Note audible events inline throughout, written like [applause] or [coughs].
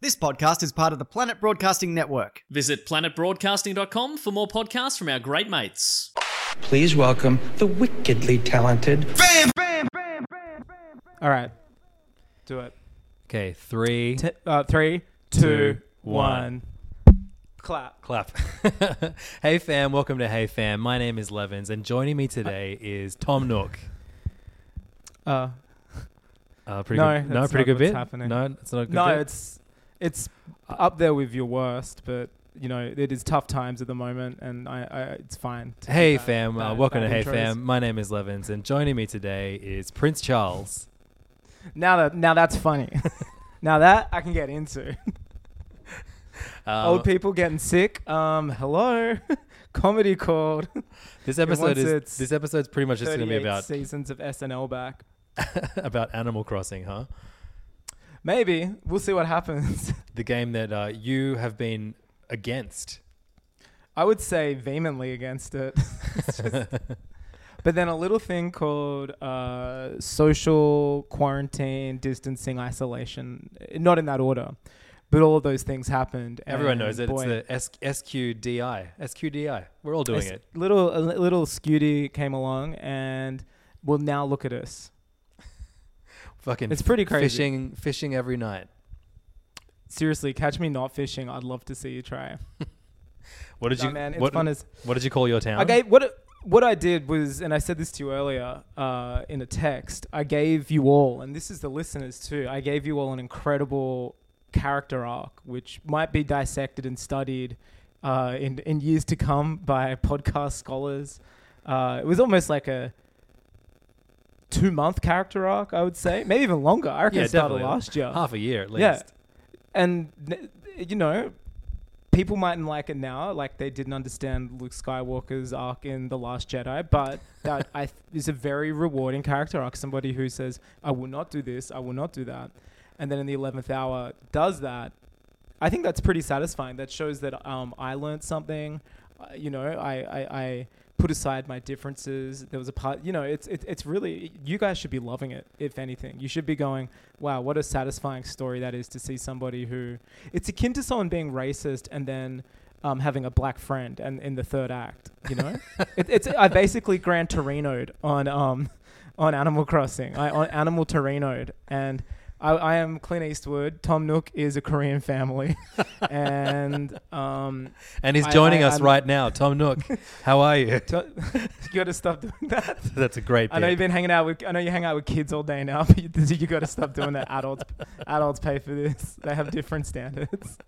This podcast is part of the Planet Broadcasting Network. Visit planetbroadcasting.com for more podcasts from our great mates. Please welcome the wickedly talented. Bam, bam, bam, bam, bam. All right. Do it. Okay, three, T- uh, three, Two, two, one. one. Clap. clap. [laughs] hey fam, welcome to Hey Fam. My name is Levins, and joining me today is Tom Nook. Uh, Uh, pretty No, good. No, that's pretty not good what's bit. happening. No, it's not a good no, bit. it's it's up there with your worst, but you know it is tough times at the moment, and I, I it's fine. Hey bad- fam, uh, welcome to Hey intros. Fam. My name is Levins, and joining me today is Prince Charles. Now that now that's funny. [laughs] now that I can get into. Um, Old people getting sick. Um, hello, [laughs] comedy called. This episode is this episode's pretty much just going to be 38 about seasons of SNL back. [laughs] about Animal Crossing, huh? Maybe we'll see what happens. [laughs] The game that uh, you have been against. I would say vehemently against it. [laughs] just, [laughs] but then a little thing called uh, social quarantine, distancing, isolation. Not in that order, but all of those things happened. Everyone knows it. boy, It's the S- SQDI. SQDI. We're all doing it. Little a little Scooty came along, and will now look at us. Fucking It's pretty crazy. Fishing, fishing every night. Seriously, catch me not fishing. I'd love to see you try. [laughs] What did Nah, you? man, it's what, fun as what did you call your town? I gave what what I did was, and I said this to you earlier uh, in a text. I gave you all, and this is the listeners too. I gave you all an incredible character arc, which might be dissected and studied uh, in in years to come by [laughs] podcast scholars. Uh, it was almost like a two month character arc, I would say, maybe even longer. I reckon yeah, it started definitely. last year Half a year at least. Yeah. and you know people mightn't like it now like they didn't understand luke skywalker's arc in the last jedi but [laughs] that i th- is a very rewarding character arc somebody who says i will not do this i will not do that and then in the 11th hour does that i think that's pretty satisfying that shows that um, i learned something uh, you know I, I, I put aside my differences. There was a part you know it's it, it's really you guys should be loving it if anything. You should be going wow what a satisfying story that is to see somebody who it's akin to someone being racist and then um, having a black friend and in the third act you know? [laughs] It, it's i basically gran torinoed on um on animal crossing i on animal torinoed and I, I am Clint Eastwood. Tom Nook is a Korean family, [laughs] and um, And he's joining I- us I'm- right now. Tom Nook, [laughs] how are you? to- [laughs] you got to stop doing that. That's a great. I know you've been hanging out with. I know you hang out with kids all day now, but you, you got to stop doing that. Adults, adults pay for this. They have different standards.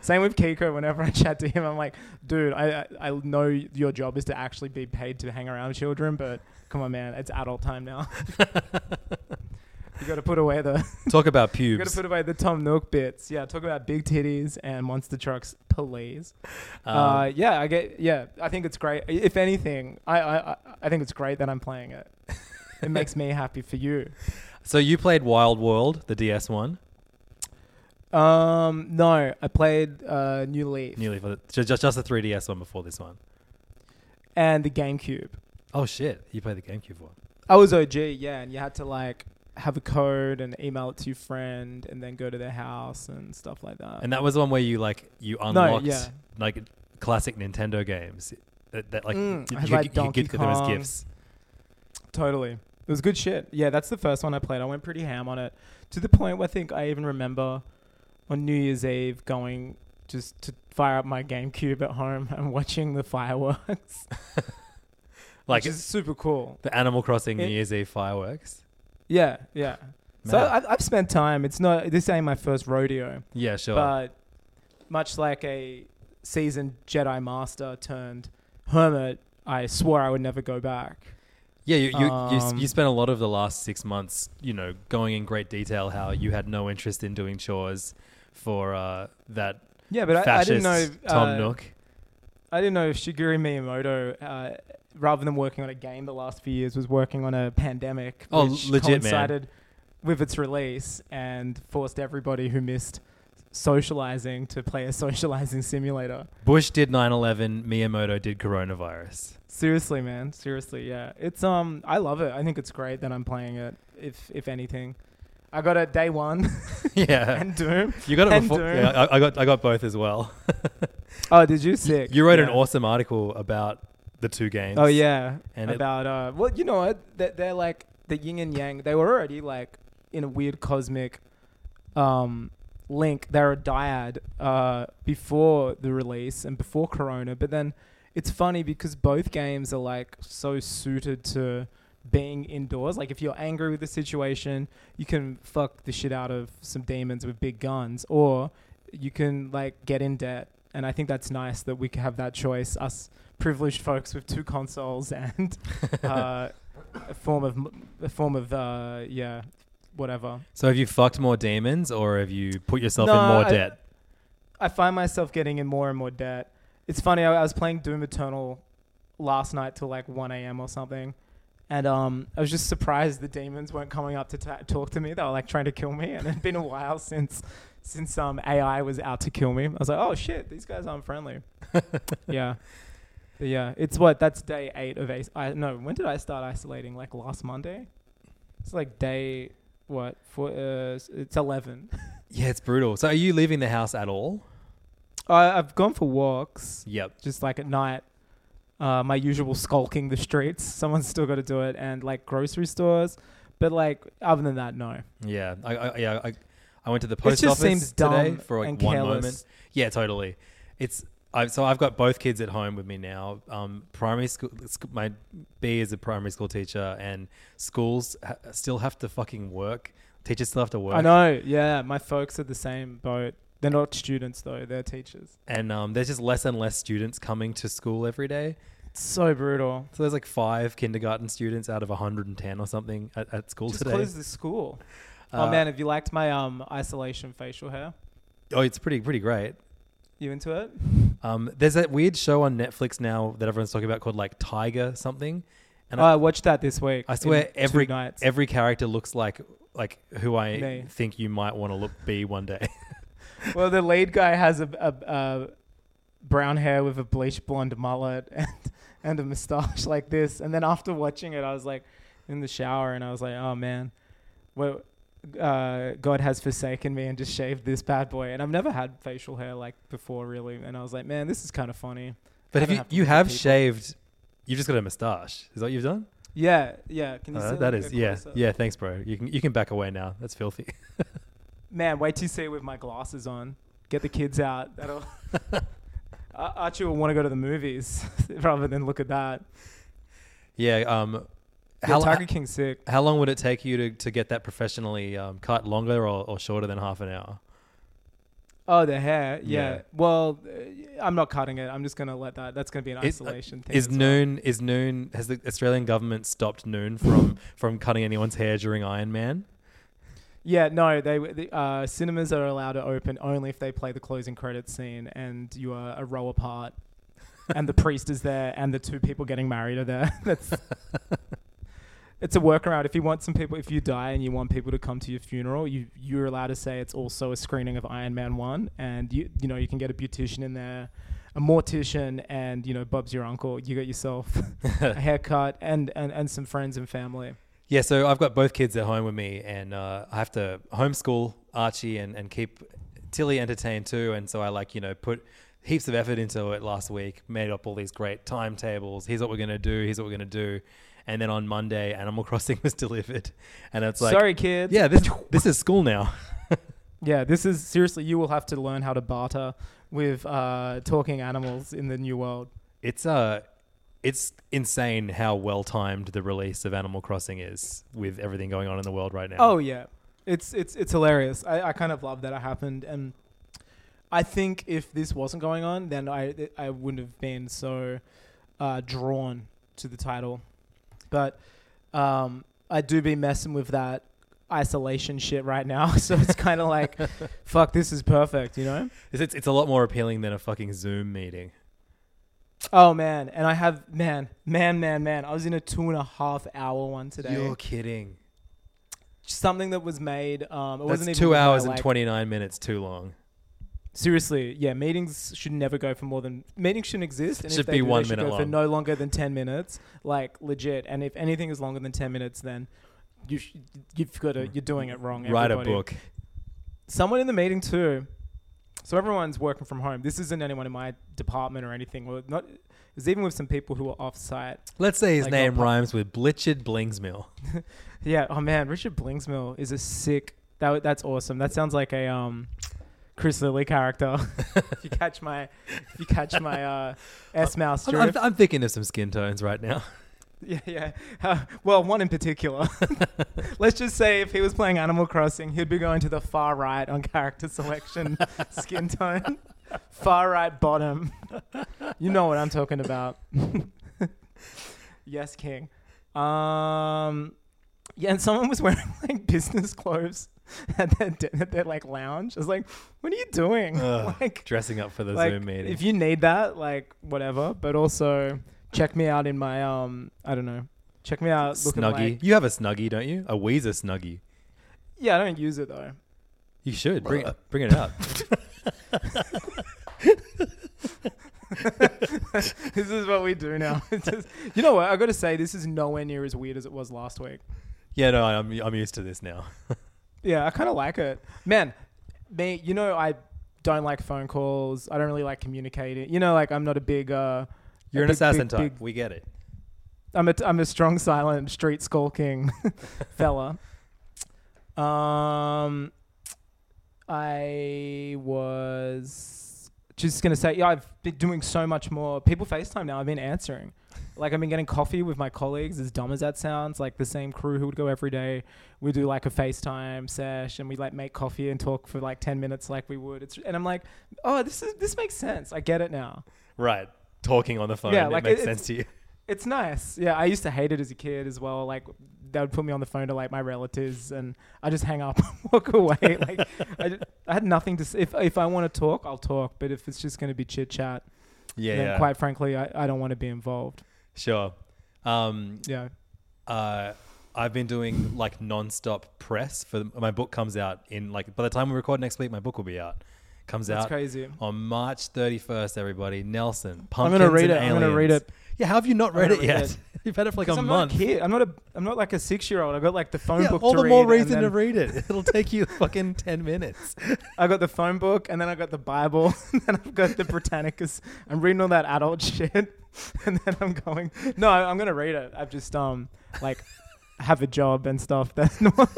Same with Kiko. Whenever I chat to him, I'm like, dude, I, I I know your job is to actually be paid to hang around children, but come on, man, it's adult time now. You got to put away the [laughs] Talk about pubes. you got to put away the Tom Nook bits. Yeah, talk about big titties and monster trucks, please. Um, uh, yeah, I get. Yeah, I think it's great. If anything, I I, I- think it's great that I'm playing it. [laughs] It makes me happy for you. so you played Wild World, the DS one, Um, no, I played uh, New Leaf for the, just just the 3DS one before this one. and the GameCube. Oh shit! You played the GameCube one. I was OG, yeah, and you had to like have a code and email it to your friend, and then go to their house and stuff like that. And that was the one where you like you unlocked yeah. like classic Nintendo games that, that like Mm, you, like, you get them as gifts. Totally. It was good shit. Yeah, that's the first one I played. I went pretty ham on it to the point where I think I even remember on New Year's Eve going just to fire up my GameCube at home [laughs] and watching the fireworks. [laughs] Like which is super cool. the Animal Crossing It- New Year's Eve fireworks. Yeah, yeah. So Man. I've, I've spent time. It's not this ain't my first rodeo, Yeah, sure. but much like a seasoned Jedi master turned hermit, I swore I would never go back. yeah, you you, you, s- um, you spent a lot of the last six months, you know, going in great detail how you had no interest in doing chores for uh, that Yeah, but I, I fascist didn't know Tom uh, Nook. I didn't know if Shigeru Miyamoto, uh, rather than working on a game the last few years, was working on a pandemic. Oh, which legit, man. coincided with its release and forced everybody who missed socializing to play a [laughs] socializing simulator. Bush did 9/11. Miyamoto did coronavirus. Seriously, man. Seriously, yeah. It's um, I love it. I think it's great that I'm playing it. If if anything, I got it day one [laughs] yeah, [laughs] and Doom. you got it before. Doom. Yeah, I, I got I got both as well. Oh, did you sick? you wrote an awesome article about the two games. Oh yeah, And it- about uh, well, you know what? They're, they're like the yin and yang. They were already like in a weird cosmic um link. They're a dyad uh before the release and before Corona, but then it's funny because both games are like so suited to being indoors. Like if you're angry with the situation, you can fuck the shit out of some demons with big guns, or you can like get in debt. And I think that's nice that we can have that choice. Us privileged folks with two consoles and [laughs] uh, a form of m- a form of uh, yeah, whatever. So have you fucked more demons, or have you put yourself No, in more I- debt? I find myself getting in more and more debt. It's funny. I, I was playing Doom Eternal last night till like 1 a.m. or something, and um, I was just surprised the demons weren't coming up to ta- talk to me. They were like trying to kill me, and it'd [laughs] been a while since since um AI was out to kill me. I was like, oh shit, these guys aren't friendly. [laughs] yeah. But yeah, it's what that's day eight of ace. I no, when did I start isolating? Like last Monday. It's like day what for? Uh, it's eleven. [laughs] Yeah, it's brutal. So are you leaving the house at all? I I've gone for walks. Yep. just like at night. Uh, my usual skulking the streets. [laughs] Someone's still got to do it, and like grocery stores. But like other than that, no. Yeah, I, I yeah I, I went to the It post just office seems today for like one careless. moment. Yeah, totally. It's I so I've got both kids at home with me now. Um, primary school, sc- my B is a primary school teacher, and schools ha- still have to fucking work. Teachers still have to work. I know. Yeah, my folks are the same boat. They're not students though; they're teachers. And um, there's just less and less students coming to school every day. It's so brutal. So there's like five kindergarten students out of 110 or something at, at school Just today. close the school. Uh, oh man, have you liked my um isolation facial hair? Oh, it's pretty pretty great. You into it? Um, there's that weird show on Netflix now that everyone's talking about called like Tiger something. And Oh, I watched that this week. I swear every nights. every character looks like like who I Me. think you might want to look be one day. [laughs] well, the lead guy has a, a, a brown hair with a bleach blonde mullet [laughs] and and a mustache [laughs] like this. And then after watching it, I was like in the shower, and I was like, oh man, well, uh, God has forsaken me and just shaved this bad boy. And I've never had facial hair like before, really. And I was like, man, this is kind of funny. but I if you, have you have shaved, you've just got a mustache. Is that what you've done? Yeah, yeah. Can you Uh, see that is yeah close-up? yeah. Thanks, bro. You can you can back away now. That's filthy. [laughs] Man, wait till you see it with my glasses on. Get the kids out. That'll. [laughs] Ar- Archie will want to go to the movies [laughs] rather than look at that. yeah. Um. Yeah, How, Tiger King's sick. how long would it take you to, to get that professionally um, cut? Longer or, or shorter than half an hour? Oh, the hair. Yeah. Yeah. Well, uh, I'm not cutting it. I'm just gonna let that. That's gonna be an Is- uh, isolation thing. Is as well. noon is noon has the Australian government stopped noon from [laughs] from cutting anyone's hair during Iron Man? Yeah. No. They the, uh, cinemas are allowed to open only if they play the closing credits scene and you are a row apart, and the priest is there and the two people getting married are there. [laughs] That's. [laughs] It's a workaround. If you want some people, if you die and you want people to come to your funeral, you you're allowed to say it's also a screening of Iron Man one, and you you know you can get a beautician in there, a mortician, and you know Bob's your uncle. You got yourself [laughs] a haircut and, and and some friends and family. Yeah, so I've got both kids at home with me, and uh, I have to homeschool Archie and, and keep Tilly entertained too. And so I like you know put heaps of effort into it last week, made up all these great timetables. Here's what we're gonna do. Here's what we're gonna do. And then on Monday, Animal Crossing [laughs] was delivered, and it's like, Sorry, kids. yeah, this this is school now. [laughs] Yeah, this is seriously. You will have to learn how to barter with uh, talking animals in the new world. It's uh it's insane how well timed the release of Animal Crossing is with everything going on in the world right now. Oh yeah, it's it's it's hilarious. I, I kind of love that it happened, and I think if this wasn't going on, then I I wouldn't have been so uh, drawn to the title. But um, I do be messing with that isolation shit right now, [laughs] so it's kind of like, [laughs] fuck, this is perfect, you know? It's, it's a lot more appealing than a fucking Zoom meeting. Oh man, and I have man, man, man, man. I was in a two and a half hour one today. You're kidding. Something that was made. Um, it wasn't That's even two with my, hours and twenty nine minutes too long. Seriously, yeah, meetings should never go for more than meetings shouldn't exist. And Should if they be do, they one should minute go for long. no longer than ten minutes, like legit. And if anything is longer than ten minutes, then you sh- you've got to you're doing it wrong. Write a everybody. book. Someone in the meeting too. So everyone's working from home. This isn't anyone in my department or anything. Well, not. It's even with some people who are off site. Let's say his Like, name rhymes with Blitchard Blingsmill. [laughs] Yeah. Oh man, Richard Blingsmill is a sick. That that's awesome. That sounds like a um, Chris Lilley character. [laughs] if you catch my, if you catch my uh, [laughs] S mouse I'm, drift. I'm, I'm thinking of some skin tones right now. [laughs] Yeah, yeah. Uh, well, one in particular. Let's just say if he was playing Animal Crossing, he'd be going to the far right on character selection, skin tone, far right bottom. You know what I'm talking about. yes, King. Um, yeah, and someone was wearing [laughs] like business clothes [laughs] at their, at their like lounge. I was like, "What are you doing?" [laughs] Ugh, like, dressing up for the like, Zoom meeting. If you need that, like whatever, but also check me out in my um I don't know. Check me out looking Snuggie. like you have a Snuggie, don't you? A Weezer Snuggie. Yeah, I don't use it though. You should bring it, bring it up. this is what we do now. Just- you know what? I got to say this is nowhere near as weird as it was last week. Yeah, no, I'm I'm used to this now. [laughs] Yeah, I kind of like it. Man, me, you know I don't like phone calls. I don't really like communicating. You know, like I'm not a big uh You're a an big, assassin big, type. big- we get it. I'm a I'm a strong, silent, street skulking [laughs] fella. Um, I was just gonna say, yeah, I've been doing so much more. People FaceTime now. I've been answering. Like I've been getting coffee with my colleagues. As dumb as that sounds, like the same crew who would go every day. We do like a FaceTime sesh, and we like make coffee and talk for like ten minutes, like we would. It's and I'm like, oh, this is this makes sense. I get it now. Right. Talking on the phone. Yeah, like it makes sense to you. It's nice. Yeah, I used to hate it as a kid as well. Like they would put me on the phone to like my relatives, and I just hang up, [laughs] and walk away. [laughs] Like I, ju- I had nothing to. say. If if I want to talk, I'll talk. But if it's just going to be chit chat, Yeah, then yeah. quite frankly, I, I don't want to be involved. Sure. Um, Yeah. uh, I've been doing like non-stop press for my book comes out in like by the time we record next week, my book will be out. Comes That's out crazy. on March 31st. Everybody, Nelson. Pumpkins I'm gonna read it. I'm gonna read it. Yeah, how have you not read it yet? [laughs] You've had it for like a I'm month. not a kid. I'm not a. I'm not like a six year old. I've got like the phone Yeah, book. all to the more read, and reason to then read it. [laughs] It'll take you fucking ten minutes. I got the phone book, and then I got the Bible, [laughs] and then I've got the Britannicus. I'm reading all that adult shit, and then I'm going. No, I- I'm gonna read it. I've just um like have a job and stuff. That's not.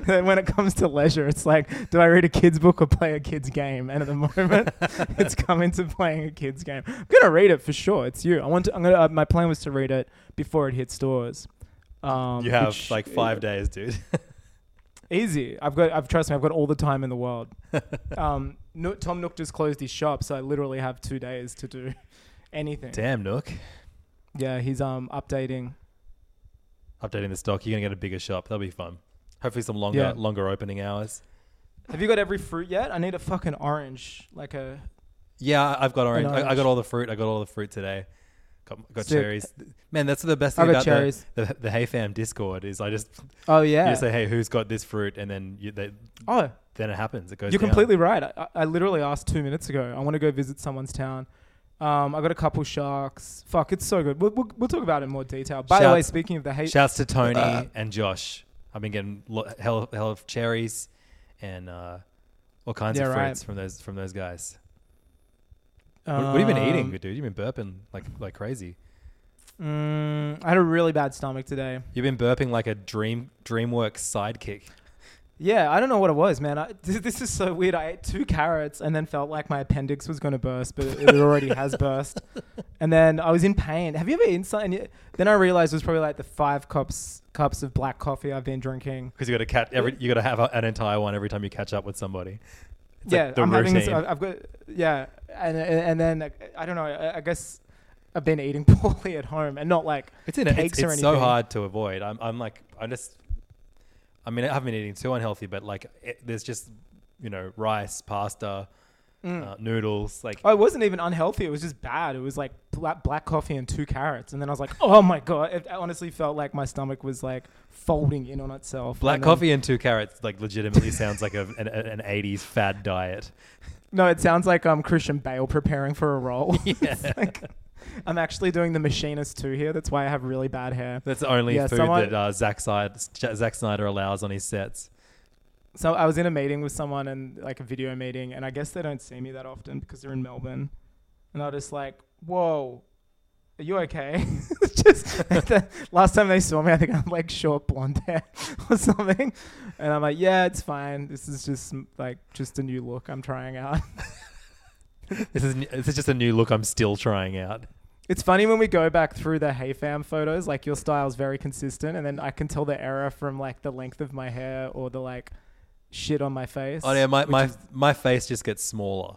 [laughs] When it comes to leisure, it's like, do I read a kid's book or play a kid's game? And at the moment, [laughs] it's coming to playing a kid's game. I'm gonna read it for sure. It's you. I want to. I'm gonna. Uh, my plan was to read it before it hit stores. Um, you have which- like five days, dude. [laughs] Easy. I've got. I've trust me. I've got all the time in the world. um, no, Tom Nook just closed his shop, so I literally have two days to do anything. Damn, Nook. Yeah, he's um updating. Updating the stock. You're gonna get a bigger shop. That'll be fun. Hopefully, some longer Yeah. longer opening hours. Have you got every fruit yet? I need a fucking orange, like a. Yeah, I've got orange. I, I orange. got all the fruit. I got all the fruit today. Got, got Sick. cherries. Man, that's the best I thing got about cherries. the, the the Hey Fam Discord is I just Oh yeah. you say hey who's got this fruit and then you, they, oh, then it happens. It goes. you're down. completely right. I, I- I literally asked two minutes ago. I want to go visit someone's town. Um, I got a couple sharks. Fuck, it's so good. We'll, we'll, we'll talk about it in more detail. By the Shout- way, speaking of the hate, Shouts to Tony [laughs] and Josh. I've been getting lo- hell, hell of cherries and uh, all kinds of right. fruits from those from those guys. what, what have you been eating, um, dude? You've been burping like like crazy. Mm, I had a really bad stomach today. You've been burping like a dream DreamWorks sidekick. Yeah, I don't know what it was, man. I, [laughs] this, this is so weird. I ate two carrots and then felt like my appendix was going to burst, but it already has [laughs] burst. And then I was in pain. Have you ever eaten something? Then I realized it was probably like the five cups cups of black coffee I've been drinking. Because you got to catch every. You got to have a, an entire one every time you catch up with somebody. It's yeah, like the I'm having this. routine. I've got yeah, and and, then I don't know. I, I guess I've been eating [laughs] poorly at home and not like It's in cakes it's, or it's anything. so hard to avoid. I'm, I'm like, I just, I mean, I haven't been eating too unhealthy, but like, it, there's just, you know, rice, pasta, uh, noodles. Like, Oh, it wasn't even unhealthy. It was just bad. It was like black, black coffee and two carrots. And then I was like, [laughs] oh my God. It honestly felt like my stomach was like folding in on itself. black And then- coffee and two carrots, like, legitimately sounds like a, [laughs] an, an 80s fad diet. No, it sounds like um, Christian Bale preparing for a role. [laughs] It's like, I'm actually doing the machinist too here. That's why I have really bad hair. That's the only Yeah, food someone- that uh, Zack, Snyder, Zack Snyder allows on his sets. So I was in a meeting with someone and like a video meeting, and I guess they don't see me that often because they're in Melbourne. And I was just like, "Whoa, are you okay?" [laughs] just the last time they saw me, I think I'm like short blonde hair [laughs] or something, and I'm like, "Yeah, it's fine. This is just like just a new look I'm trying out." [laughs] This is this is just a new look I'm still trying out. It's funny when we go back through the Hey Fam photos, like your style's very consistent, and then I can tell the error from like the length of my hair or the like shit on my face. Oh yeah, my my is- my face just gets smaller.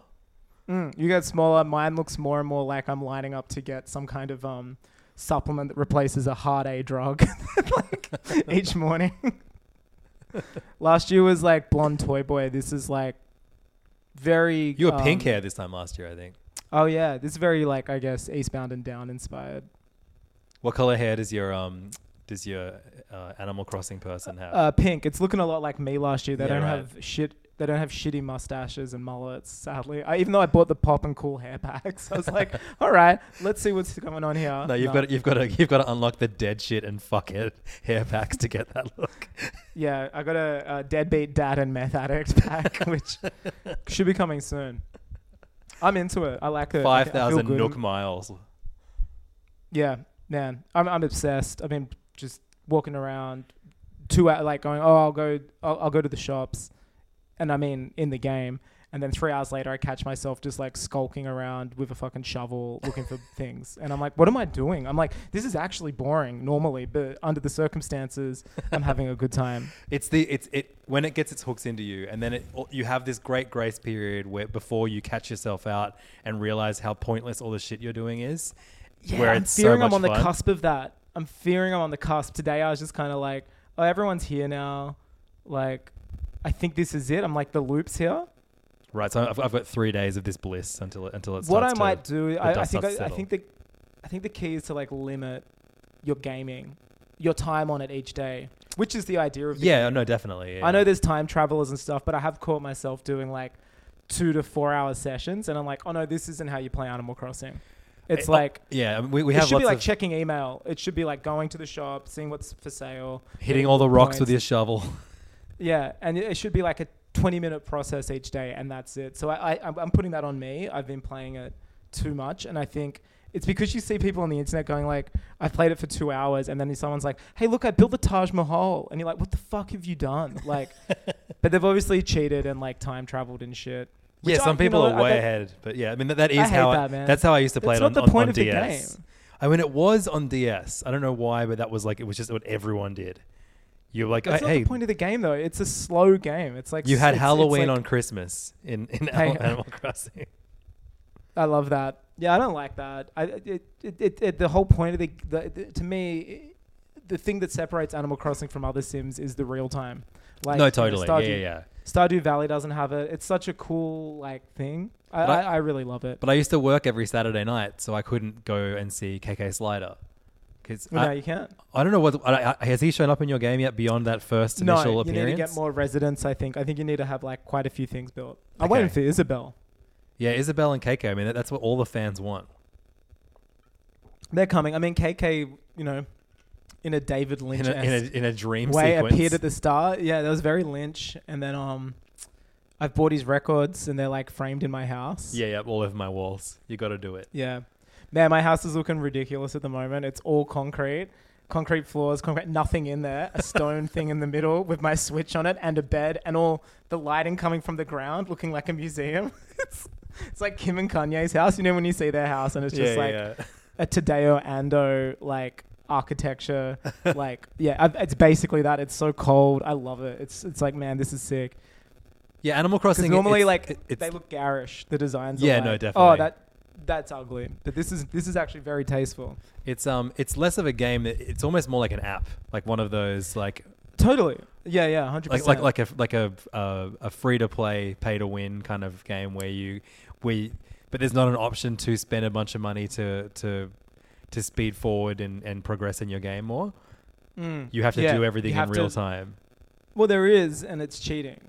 Mm, you get smaller. Mine looks more and more like I'm lining up to get some kind of um, supplement that replaces a hard A drug [laughs] like [laughs] each morning. [laughs] Last year was like blonde toy boy. This is like very. You were pink um, hair this time last year, I think. Oh yeah, this is very like I guess Eastbound and Down inspired. What color hair does your um does your uh, Animal Crossing person have? Uh, pink. It's looking a lot like me last year. They Yeah, don't right. have shit. They don't have shitty mustaches and mullets. Sadly, I, even though I bought the pop and cool hair packs, I was like, [laughs] all right, let's see what's going on here. no, you've got you've got to you've got to unlock the dead shit and fuck it hair packs to get that look. [laughs] Yeah, I got a, a deadbeat dad and meth addict pack, [laughs] which should be coming soon. I'm into it. I like it. Five thousand Five feel thousand good. Nook miles. Yeah, man, I'm I'm obsessed. I've been just walking around, two hours, like going, oh, I'll go, I'll, I'll go to the shops, and I mean in the game, and then three hours later, I catch myself just like skulking around with a fucking shovel looking for [laughs] things, and I'm like, what am I doing? I'm like, this is actually boring normally, but under the circumstances, I'm having a good time. [laughs] It's the it's it when it gets its hooks into you, and then it you have this great grace period where before you catch yourself out and realize how pointless all the shit you're doing is. Yeah, where I'm it's so fearing I'm on the cusp of that. I'm fearing I'm on the cusp. Today I was just kind of like, oh, everyone's here now. Like, I think this is it. I'm like, the loop's here. Right, so I've, I've got three days of this bliss until it until it what I to- might do, I, I think, I, I think the, I think the key is to like limit your gaming, your time on it each day, which is the idea of the Yeah, game. no, definitely. yeah. I know there's time travelers and stuff, but I have caught myself doing like two to four hour sessions, and I'm like, oh no, this isn't how you play Animal Crossing. It's Eh, oh, like yeah, I mean, we, we have. it should be like checking email. It should be like going to the shop, seeing what's for sale, hitting all the rocks with your shovel. [laughs] Yeah, and it it should be like a 20 minute process each day, and that's it. So I, I I'm- I'm putting that on me. I've been playing it too much, and I think it's because you see people on the internet going like, "I've played it for two hours," and then someone's like, "Hey, look, I built the Taj Mahal," and you're like, "What the fuck have you done?" Like, [laughs] but they've obviously cheated and like time traveled and shit. Yeah, Which I- some you people know are way bet- ahead, but yeah, I mean that, that is I how I, that, that's how I used to play That's it on, the point on of the DS. game. I mean, it was on DS. I don't know why, but that was like it was just what everyone did. You were like, That's not hey, the point of the game though. It's a slow game. It's like you had it's- it's Halloween like- on Christmas in in Animal Crossing. [laughs] [laughs] I love that. Yeah, I don't like that. I it it, it, it the whole point of the, the, the to me the thing that separates Animal Crossing from other Sims is the real time. Like no, you know, totally. yeah, Stardew, yeah, yeah. Stardew Valley doesn't have it. It's such a cool like thing. I, I, I- really love it. But I used to work every Saturday night, so I couldn't go and see KK Slider. Because well, no, you can't. I don't know what I, has he shown up in your game yet beyond that first initial No, you appearance. need to get more residents. I think. I think you need to have like quite a few things built. I'm Okay. waiting for Isabelle. Yeah, Isabelle and KK. I mean, that, that's what all the fans want. They're coming. I mean, KK. You know, in a David Lynch In a, in a in a dream way sequence. appeared at the start. Yeah, that was very Lynch. And then um, I've bought his records and they're like framed in my house. yeah, yeah, all over my walls. You got to do it. Yeah. Man, my house is looking ridiculous at the moment. It's all concrete. Concrete floors, concrete, nothing in there. A stone [laughs] thing in the middle with my switch on it and a bed and all the lighting coming from the ground looking like a museum. [laughs] it's, it's like Kim and Kanye's house. You know when you see their house and it's just Yeah, like yeah. a Tadao Ando like architecture. like [laughs] yeah, I've, it's basically that. It's so cold. I love it. It's it's like man, this is sick. Yeah, Animal Crossing. normally it's- like it's they look garish. The designs. are Yeah, like, no, Oh, definitely. that that's ugly. But this is this is actually very tasteful. It's um, it's less of a game. It's almost more like an app, like one of those like Totally. Yeah, yeah, hundred like percent. like like a like a uh, a free to play, pay to win kind of game where you you, but there's not an option to spend a bunch of money to to to speed forward and, and progress in your game more. Mm. You have to Yeah, do everything in real to- time. Well, there is, and it's cheating.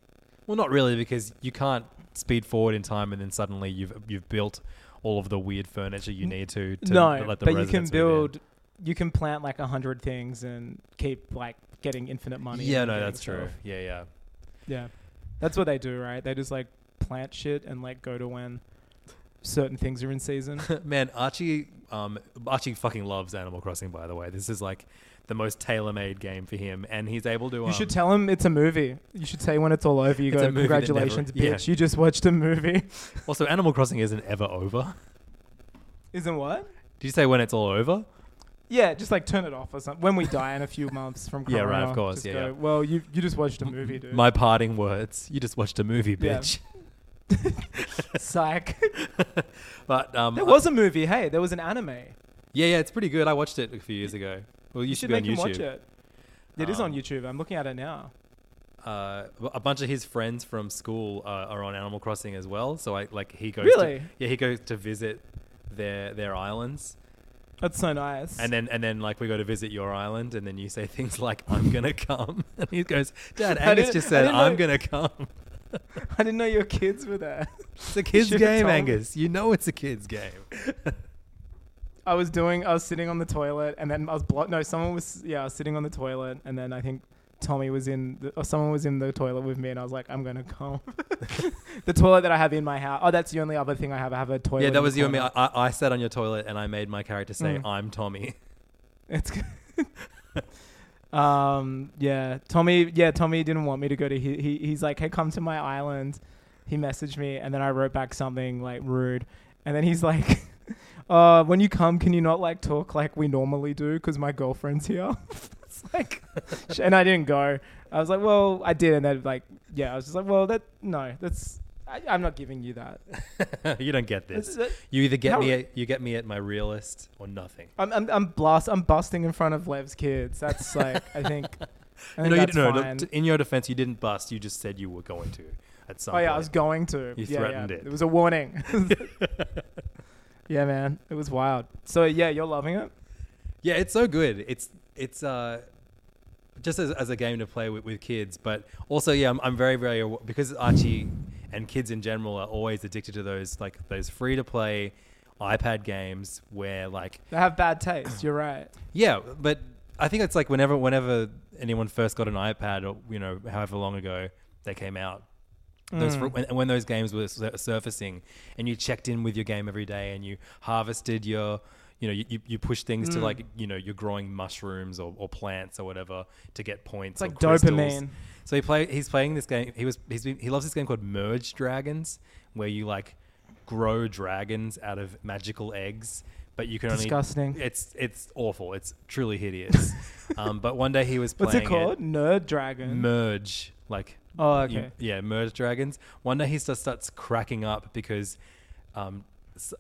Well, not really because you can't speed forward in time and then suddenly you've you've built all of the weird furniture you need to, to no, let the but you can build. You can plant like a hundred things and keep like getting infinite money. Yeah, no, that's true. stuff. Yeah, yeah. Yeah, that's what they do, right? They just like plant shit and like go to when certain things are in season. [laughs] Man, Archie, um, Archie fucking loves Animal Crossing. By the way, this is like the most tailor-made game for him, and he's able to. You um, should tell him it's a movie. You should say when it's all over, you go, that never- "Congratulations, yeah. bitch! You just watched a movie." [laughs] Also, Animal Crossing isn't ever over. Isn't what? Did you say when it's all over? Yeah, just like turn it off or something. When we die in a few months from corona, [laughs] Yeah, right, of course, yeah, go, yeah. Well, you you just watched a movie, dude. My parting words. You just watched a movie, Yeah. [laughs] [laughs] Psych. [laughs] But um, there was a movie. Hey, there was an anime. yeah, yeah, it's pretty good. I watched it a few years ago. Well, you, You should should make him watch it. It is on Um, YouTube. I'm looking at it now. uh, a bunch of his friends from school uh, are on Animal Crossing as well. So I like he goes. Really? To, yeah, he goes to visit their their islands, That's so nice. and then and then like we go to visit your island, and then you say [laughs] things like "I'm gonna come," and he goes, "Dad, Angus just said I'm know- gonna come." [laughs] I didn't know your kids were there. It's a kids' [laughs] Should've game, told me. Angus. You know it's a kids' game. I was doing. I was sitting on the toilet, and then I was blo- no. Someone was. Yeah, I was sitting on the toilet, and then I think Tommy was in. The, or someone was in the toilet with me, and I was like, I'm gonna come. [laughs] the toilet that I have in my house. Oh, that's the only other thing I have. I have a toilet. yeah, in that the was you and me. corner. I, I I sat on your toilet and I made my character say Mm. I'm Tommy. It's. good. Um. Yeah. Tommy. Yeah. Tommy didn't want me to go to. He, he. He's like, hey, come to my island. He messaged me, and then I wrote back something like rude, and then he's [laughs] like. Uh, when you come, can you not like talk like we normally do? Because my girlfriend's here. [laughs] it's like, and I didn't go. I was like, well, I did, and then like, yeah, I was just like, well, that no, that's I, I'm not giving you that. [laughs] you don't get this. You either get How- me at you get me at my realist or nothing. I'm I'm I'm blast. I'm busting in front of Lev's kids. That's like, I think. [laughs] I think no, you, no, no, in your defense, you didn't bust. You just said you were going to at some point. Oh yeah, point. I was going to. You yeah, threatened yeah. it. It was a warning. [laughs] yeah, man, it was wild. So yeah, you're loving it. Yeah, it's so good. It's it's uh just as, as a game to play with, with kids, but also yeah, I'm, I'm very very because Archie and kids in general are always addicted to those like those free to play iPad games where like They have bad taste. You're right. yeah, but I think it's like whenever whenever anyone first got an iPad or you know however long ago they came out. Those mm. fr- when, when those games were sur- surfacing, and you checked in with your game every day, and you harvested your, you know, you, you, you push things to mm. like, you know, you're growing mushrooms or, or plants or whatever to get points. It's like or crystals. dopamine. So he play he's playing this game. He was he's been, he loves this game called Merge Dragons, where you like grow dragons out of magical eggs, but you can only Disgusting. It's it's awful. It's truly hideous. [laughs] um, but one day he was What's it called? Nerd Dragon. Merge, like Oh, you- okay. yeah, merge dragons. One day he just starts cracking up because um, s-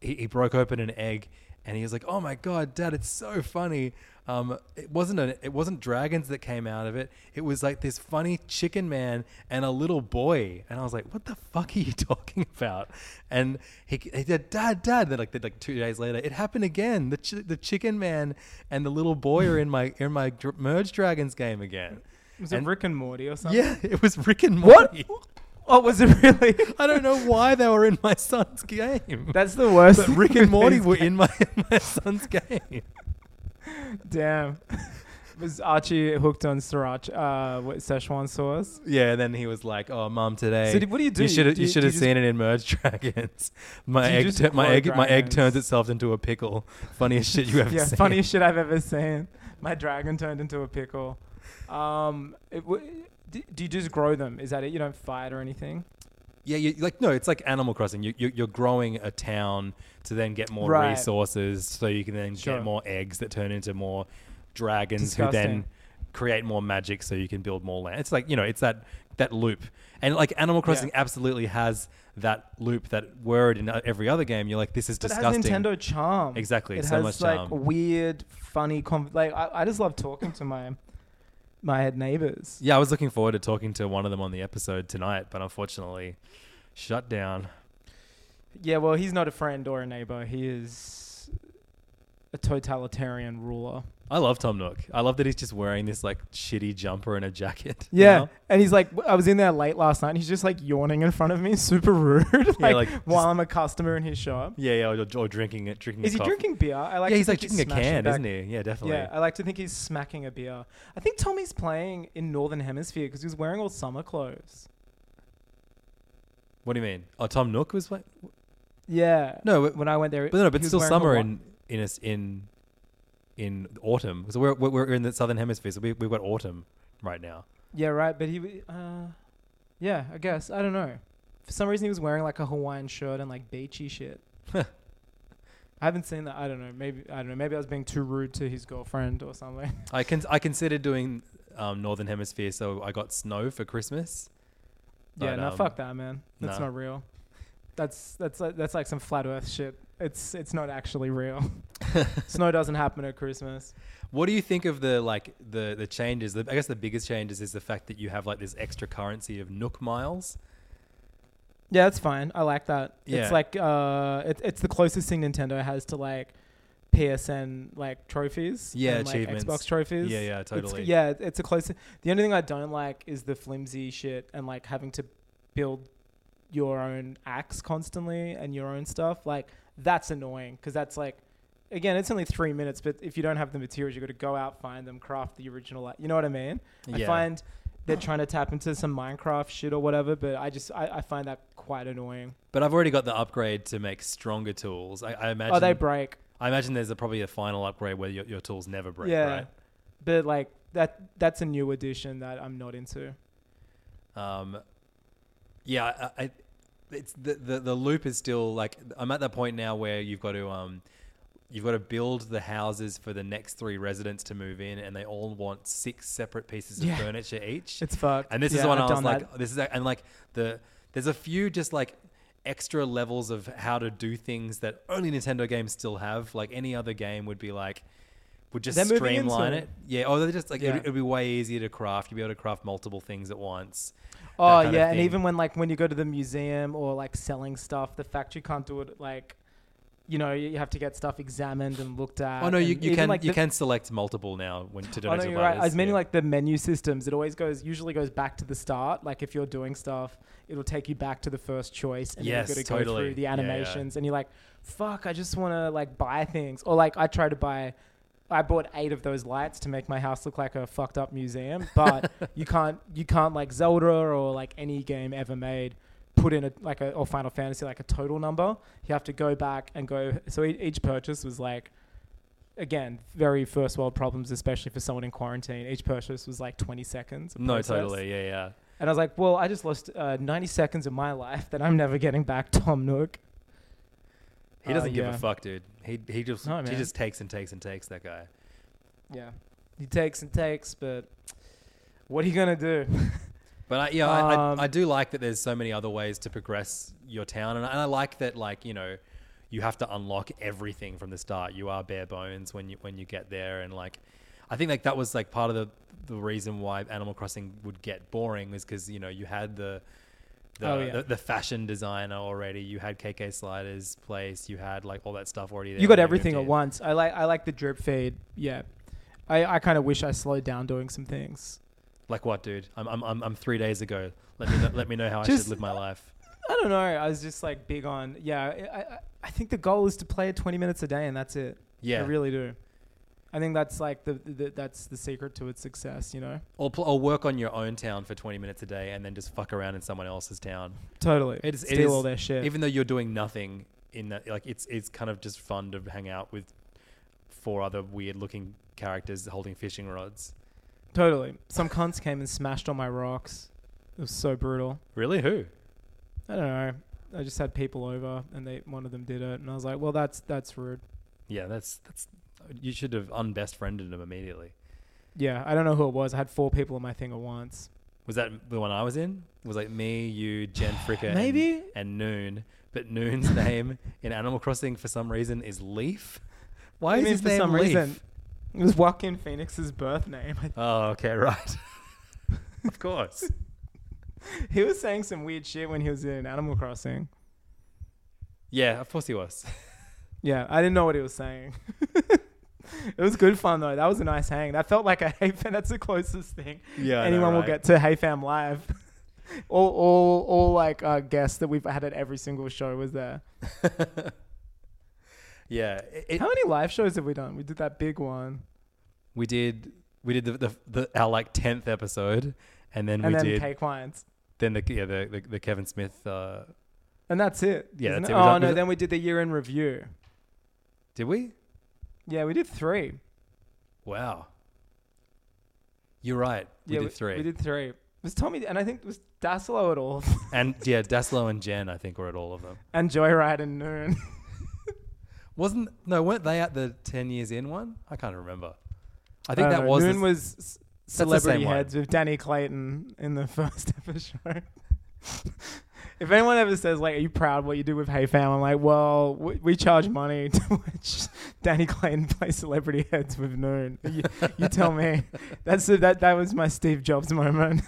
he, he broke open an egg and he was like, "Oh my god, Dad, it's so funny." Um, it wasn't a, it wasn't dragons that came out of it. It was like this funny chicken man and a little boy. And I was like, "What the fuck are you [laughs] talking about?" And he, he said, "Dad, Dad." Then like then, like two days later, it happened again. The ch- the chicken man and the little boy are in my in my dr- merge dragons game again. Was it Rick and Morty or something? Yeah, it was Rick and What? Morty. Oh, was it really? [laughs] I don't know why they were in my son's game. That's the worst. but Rick and [laughs] Morty were in my in my son's game. Damn. [laughs] Was Archie hooked on sriracha, uh, what, Szechuan sauce? Yeah, and then he was like, "Oh, mom, today." So what do you do? You should have Do you you- should do have you seen it in Merge [laughs] Dragons. My Do you egg, just my grow egg, my egg dragons? turns itself into a pickle. Funniest shit you [laughs] ever yeah, seen. funniest shit I've ever seen. My dragon turned into a pickle. Um, it, w- do, do you just grow them? Is that it? You don't fight or anything? Yeah, you, like no, it's like Animal Crossing. You, you you're growing a town to then get more Right. resources, so you can then Sure. get more eggs that turn into more dragons, who Disgusting. then create more magic, so you can build more land. It's like you know, it's that that loop, and like Animal Crossing absolutely has that loop, that word in uh, every other game. You're like, this is But it disgusting. has Nintendo charm. Exactly, It so has much like charm. weird, funny. Conv- like I, I just love talking to my my head neighbors. Yeah, I was looking forward to talking to one of them on the episode tonight, but unfortunately, shut down. Yeah, well, he's not a friend or a neighbor. He is a totalitarian ruler. I love Tom Nook. I love that he's just wearing this like shitty jumper and a jacket. you Yeah, and he's like, I was in there late last night. and He's just like yawning in front of me, [laughs] super rude. like, like, while I'm a customer in his shop. Yeah, yeah, or, or drinking it, drinking. Is he coffee. drinking beer? I like. yeah, he's like drinking a can, back- isn't he? Yeah, definitely. Yeah, I like to think he's smacking a beer. I think Tommy's playing in Northern Hemisphere because he was wearing all summer clothes. what do you mean? Oh, Tom Nook was what? Yeah. No, but- when I went there, But no, but was still summer in in us in in autumn. So we're we're we're in the southern hemisphere, so we we've got autumn right now. Yeah, right. But he, uh, yeah, I guess I don't know. For some reason, he was wearing like a Hawaiian shirt and like beachy shit. I haven't seen that. I don't know. Maybe I don't know. Maybe I was being too rude to his girlfriend or something. [laughs] I can I considered doing um, northern hemisphere, so I got snow for Christmas. yeah, no, um, fuck that, man. That's nah. not real. That's that's like, that's like some flat Earth shit. It's it's not actually real. [laughs] Snow doesn't happen at Christmas. What do you think of the like the the changes? The, I guess the biggest changes is the fact that you have like this extra currency of Nook miles. Yeah, that's fine. I like that. Yeah. It's like uh, it, it's the closest thing Nintendo has to like PSN like trophies. Yeah, and, like, achievements. Xbox trophies. Yeah, yeah, It's- totally. yeah, it's a close. The only thing I don't like is the flimsy shit and like having to build your own axe constantly and your own stuff. Like that's annoying because that's like. Again, it's only three minutes, but if you don't have the materials, you got to go out, find them, craft the original. You know what I mean? Yeah. I find they're trying to tap into some Minecraft shit or whatever, but I just I, I find that quite annoying. But I've already got the upgrade to make stronger tools. I, I imagine. Oh, they break. I imagine there's a, probably a final upgrade where your, your tools never break, yeah, right? but like that that's a new addition that I'm not into. Um, yeah, I, I, it's the, the the loop is still like I'm at that point now where you've got to um, you've got to build the houses for the next three residents to move in, and they all want six separate pieces of Yeah. furniture each. It's fucked. And this is Yeah, the one I've I was done like, this is and like the there's a few just like extra levels of how to do things that only Nintendo games still have. Like any other game would be like would just They're moving streamline into- it. Yeah. Oh, they're just like Yeah. it'd, it'd be way easier to craft. You'd be able to craft multiple things at once. Oh yeah, and even when like when you go to the museum or like selling stuff, the fact you can't do it like, you know, you have to get stuff examined and looked at. Oh no, you, you can like, you can select multiple now when to Oh no, you're right. I was meaning yeah. like the menu systems. It always goes, usually goes back to the start. Like if you're doing stuff, it'll take you back to the first choice, and Yes, you've got to go totally. through the Yeah, yeah. animations, and you're like, "Fuck, I just want to like buy things." Or like I try to buy. I bought eight of those lights to make my house look like a fucked up museum, but [laughs] you can't you can't like Zelda or like any game ever made put in a like a or Final Fantasy like a total number. You have to go back and go. So e- each purchase was like again, very first world problems, especially for someone in quarantine. Each purchase was like 20 seconds. no, totally, yeah, yeah. And I was like, well, I just lost uh, 90 seconds of my life that I'm never getting back, Tom Nook. He Uh, doesn't give yeah. a fuck, dude. He he just No, he just takes and takes and takes. That guy. Yeah. He takes and takes, but what are you going to do? [laughs] But I, yeah, I, Um, I, I do like that. There's so many other ways to progress your town, and I, and I like that. Like you know, you have to unlock everything from the start. You are bare bones when you when you get there, and like, I think like that was like part of the the reason why Animal Crossing would get boring was because you know you had the. The, Oh, yeah. the, the fashion designer already. You had KK Sliders place. You had like all that stuff already. There you got everything at once. I like I like the drip fade. Yeah. I, I kind of wish I slowed down doing some things. Like what, dude? I'm I'm I'm, I'm three days ago. Let me know, let me know how I should live my life. I don't know. I was just like big on yeah. I, I I think the goal is to play it 20 minutes a day, and that's it. Yeah. I really do. I think that's like the, the that's the secret to its success. You know, Or, pl- or work on your own town for 20 minutes a day and then just fuck around in someone else's town. totally. It is, steal is- all their shit. Even though you're doing nothing in that, like it's it's kind of just fun to hang out with four other weird looking characters holding fishing rods. totally. Some cunts came and smashed on my rocks. It was so brutal. Really? Who? I don't know. I just had people over, and they one of them did it, and I was like, well, that's that's rude. Yeah, that's that's. You should have unbest friended him immediately. Yeah, I don't know who it was. I had four people on my thing at once. Was that the one I was in? It was like me, you, Jen [sighs] Fricker, Maybe. and, and Noon. But Noon's name in Animal Crossing for some reason is Leaf. [laughs] Why is his for name some Leaf? reason, it was Joaquin Phoenix's birth name. Oh, okay, [laughs] right. [laughs] of course. he was saying some weird shit when he was in Animal Crossing. Yeah, of course he was. Yeah, I didn't know what he was saying. It was good fun though. That was a nice hang. That felt like a [laughs] Hey Fam. That's the closest thing Yeah, I know, anyone will get to Hey Fam live. [laughs] all, all, all like uh, guests that we've had at every single show was there. [laughs] Yeah, it, How many live shows have we done? We did that big one, we did. We did the, the, the our like tenth episode, and then and we then did Cake Wines, then the yeah the, the the Kevin Smith. Uh, and that's it. Yeah, isn't that's it. Oh that- no, then we did the year in review. did we? Yeah, we did three. Wow. You're right. We yeah, did three. We did three. It was Tommy, and I think it was Dasilo at all, [laughs] and yeah, Daslow and Jen, I think, were at all of them. and Joyride and Noon. [laughs] Wasn't no? Weren't they at the ten years in one? I can't remember. I think I that know. was. Noon was s- celebrity same one. heads with Danny Clayton in the [laughs] first episode. If anyone ever says like, "Are you proud of what you do with Hey Fam?" I'm like, "Well, we, we charge money [laughs] to watch Danny Clayton [laughs] play celebrity heads with Noon." You, you tell me. [laughs] That's the, that that was my Steve Jobs moment.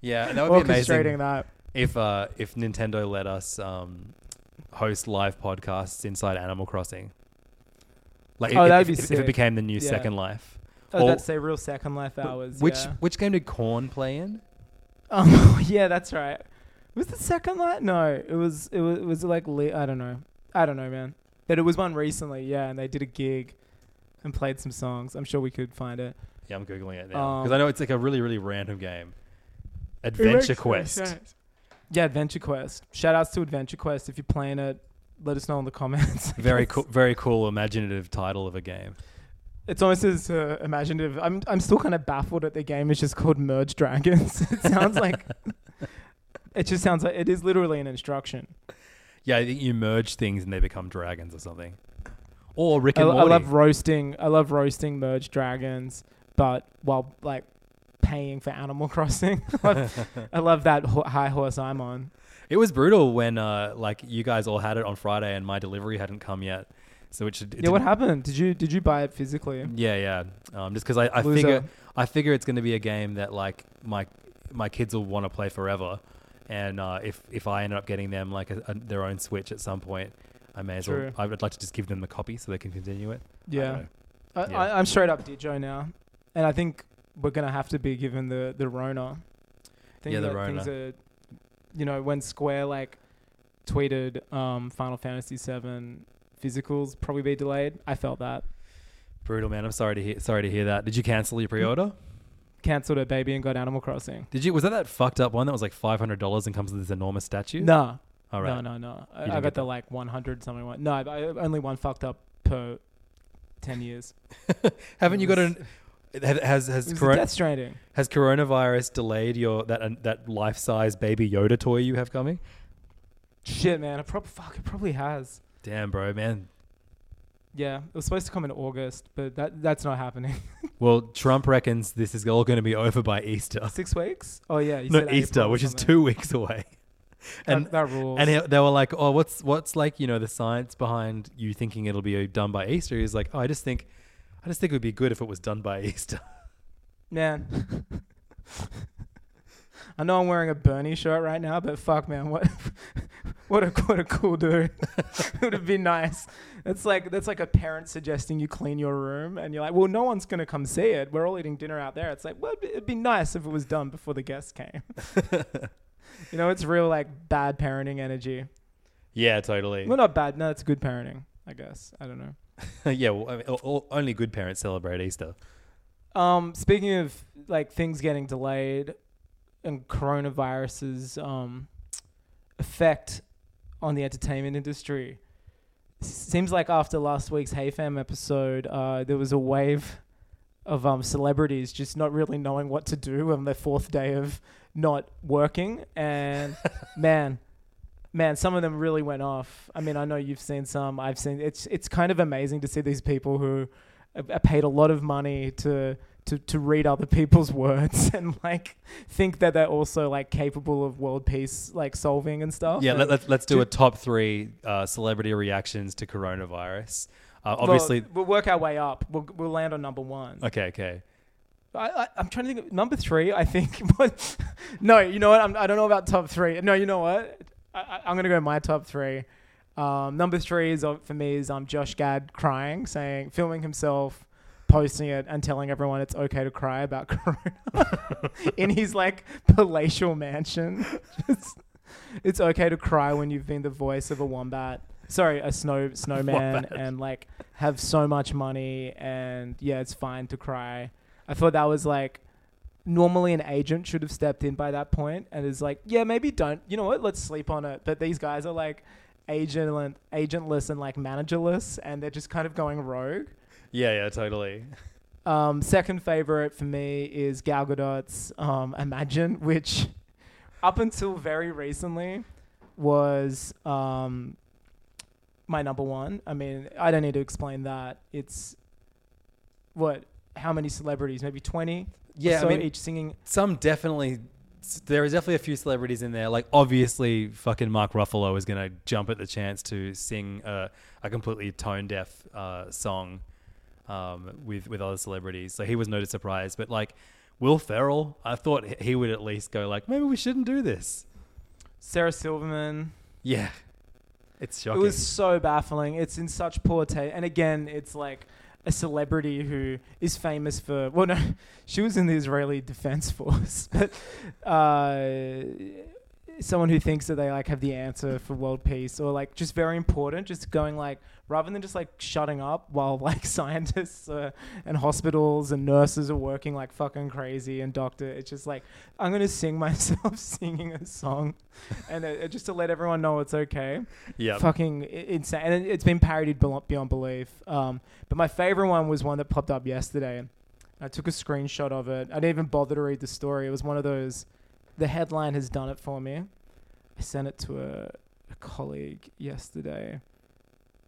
yeah, that would be amazing that. if uh, if Nintendo let us um, host live podcasts inside Animal Crossing. Like, Oh, if, that'd if, be if it became the new Yeah. Second Life. Oh, Or- that's a real Second Life hours. which yeah. which game did Korn play in? Um, yeah, that's right. Was the second light? No, it was. It was. It was like le- I don't know. I don't know, man. But it was one recently, yeah, and they did a gig and played some songs. I'm sure we could find it. Yeah, I'm googling it now because Um, I know it's like a really really random game. Adventure Quest. Yeah, Adventure Quest. Shout outs to Adventure Quest. If you're playing it, let us know in the [laughs] comments. Very cool, very cool, imaginative title of a game. It's almost as uh, imaginative. I'm I'm still kind of baffled at the game. It's just called Merge Dragons. [laughs] it sounds like. It just sounds like it is literally an instruction. Yeah, I think you merge things and they become dragons or something. Or Rick I, and I Morty. love roasting. I love roasting merged dragons, but while like paying for Animal [laughs] Crossing, [laughs] I love, that ho- high horse I'm on. It was brutal when uh, like you guys all had it on Friday and my delivery hadn't come yet. So which yeah, what happened? Did you did you buy it physically? Yeah, yeah. Um, just because I, I Loser. figure I figure it's going to be a game that like my my kids will want to play forever, and uh, if if I end up getting them like a, a, their own Switch at some point, I may as True. well. I would like to just give them the copy so they can continue it. Yeah, know. I, Yeah. I, I'm straight up Dijo now, and I think we're gonna have to be given the the Rona. I think Yeah, the Rona. Things are, you know, when Square like tweeted um, Final Fantasy VII physicals probably be delayed. I felt that. Brutal, man. I'm sorry to hear. Sorry to hear that. Did you cancel your pre-order? Cancelled it, baby, and got Animal Crossing. Did you? Was that that fucked up one that was like five hundred dollars and comes with this enormous statue? Nah. All right. No, no, no. I, I got the that. like 100 something one. No, I, I only one fucked up per 10 years. [laughs] Haven't you It got was- an? Has has was a corona, Death Stranding. has coronavirus delayed your that uh, that life size baby Yoda toy you have coming? Shit, man. It prob- fuck, it probably has. Damn, bro, man. Yeah, it was supposed to come in August, but that that's not happening. [laughs] Well, Trump reckons this is all going to be over by Easter. Six weeks? Oh yeah, you No, said Easter, which is two weeks away. And that, that rules. and he, they were like, "Oh, what's what's like you know the science behind you thinking it'll be done by Easter?" He's like, "Oh, I just think, I just think it would be good if it was done by [laughs] Easter." man. [laughs] I know I'm wearing a Bernie shirt right now, but fuck, man, what, what a what a cool dude. [laughs] it would have been nice. It's like that's like a parent suggesting you clean your room, and you're like, well, no one's gonna come see it. We're all eating dinner out there. It's like, well, it'd be, it'd be nice if it was done before the guests came. [laughs] you know, it's real like bad parenting energy. yeah, totally. Well, not bad. No, it's good parenting. I guess. I don't know. [laughs] yeah, well, I mean, o- o- only good parents celebrate Easter. Um, speaking of like things getting delayed and coronavirus's um, effect on the entertainment industry, seems like after last week's Hey Fam episode, uh, there was a wave of um, celebrities just not really knowing what to do on their fourth day of not working, and [laughs] man. Man, some of them really went off. I mean, I know you've seen some. I've seen. It's it's kind of amazing to see these people who are paid a lot of money to to to read other [laughs] people's words [laughs] and like think that they're also like capable of world peace like solving and stuff. Yeah, let, let, let's do to- a top three uh, celebrity reactions to coronavirus. Uh, well, obviously, we'll work our way up. We'll we'll land on number one. okay, okay. I, I I'm trying to think. Of, number three, I think. [laughs] No, you know what? I'm, I don't know about top three. No, you know what? I, I'm gonna go my top three. Um, number three is uh, for me is um Josh Gad crying, saying, filming himself, posting it, and telling everyone it's okay to cry about [laughs] corona in his like palatial mansion. [laughs] Just, it's okay to cry when you've been the voice of a wombat. Sorry, a snow snowman, and like have so much money, and yeah, it's fine to cry. I thought that was like normally an agent should have stepped in by that point and is like, yeah, maybe don't. You know what? Let's sleep on it. But these guys are like agent agentless and like managerless, and they're just kind of going rogue. Yeah, yeah, totally. Um, second favorite for me is Gal Gadot's um, Imagine, [laughs] which up until very recently was um, my number one. I mean, I don't need to explain that. It's what? How many celebrities? Maybe twenty. Yeah, I mean- each singing. Some definitely. There is definitely a few celebrities in there. Like obviously, fucking Mark Ruffalo is gonna jump at the chance to sing a, a completely tone deaf uh, song um, with with other celebrities. So he was no surprise. But like Will Ferrell, I thought he- he would at least go like, maybe we shouldn't do this. Sarah Silverman. Yeah, it's shocking. It was so baffling. It's in such poor taste. And again, it's like a celebrity who is famous for. Well, no, [laughs] she was in the Israeli Defense Force, [laughs] but uh, someone who thinks that they like have the answer for world peace or like just very important. Just going like rather than just like shutting up while [laughs] like scientists uh, and hospitals and nurses are working like fucking crazy and doctor. It's just like I'm gonna sing [laughs] myself singing a song, [laughs] and uh, just to let everyone know it's okay yeah. fucking insane. And it- it's been parodied beyond belief. Um, but my favorite one was one that popped up yesterday. And I took a screenshot of it. I didn't even bother to read the story. It was one of those. The headline has done it for me. I sent it to a, a colleague yesterday.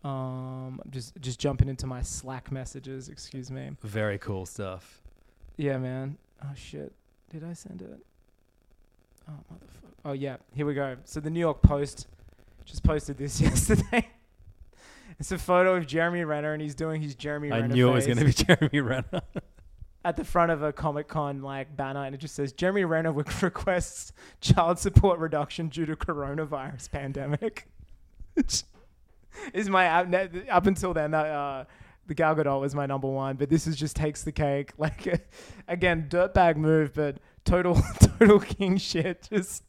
Um, I'm just just jumping into my Slack messages. Excuse me. Very cool stuff. Yeah, man. Oh shit. Did I send it? Oh motherfucker. Oh yeah. Here we go. So the New York Post just posted this [laughs] yesterday. it's a photo of Jeremy Renner, and he's doing his Jeremy I Renner. knew it was going to be [laughs] Jeremy Renner. At the front of a Comic Con like banner, and it just says Jeremy Renner [laughs] requests child support reduction due to coronavirus pandemic. [laughs] Is my up, until then. Uh, the Gal Gadot was my number one, but this is just takes the cake. [laughs] Like again, dirtbag move, but total total king shit. Just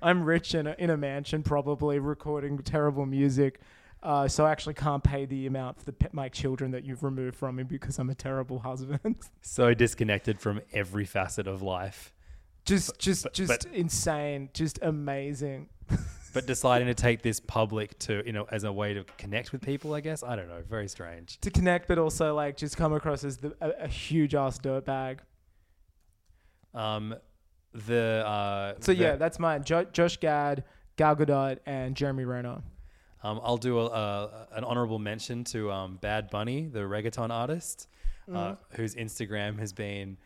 I'm rich in a, in a mansion, probably recording terrible music. Uh, so I actually can't pay the amount for the, my children that you've removed from me because I'm a terrible husband. [laughs] so disconnected from every facet of life. just just but- just but- insane just amazing. [laughs] But deciding to take this public to you know as a way to connect with people i guess? I don't know. Very strange. To connect but also like just come across as the, a, a huge ass dirtbag. Um the uh so the- yeah that's mine. Jo- josh gad gal gadot and jeremy renner um i'll do a, a an honorable mention to um bad bunny the reggaeton artist Mm-hmm. uh, whose instagram has been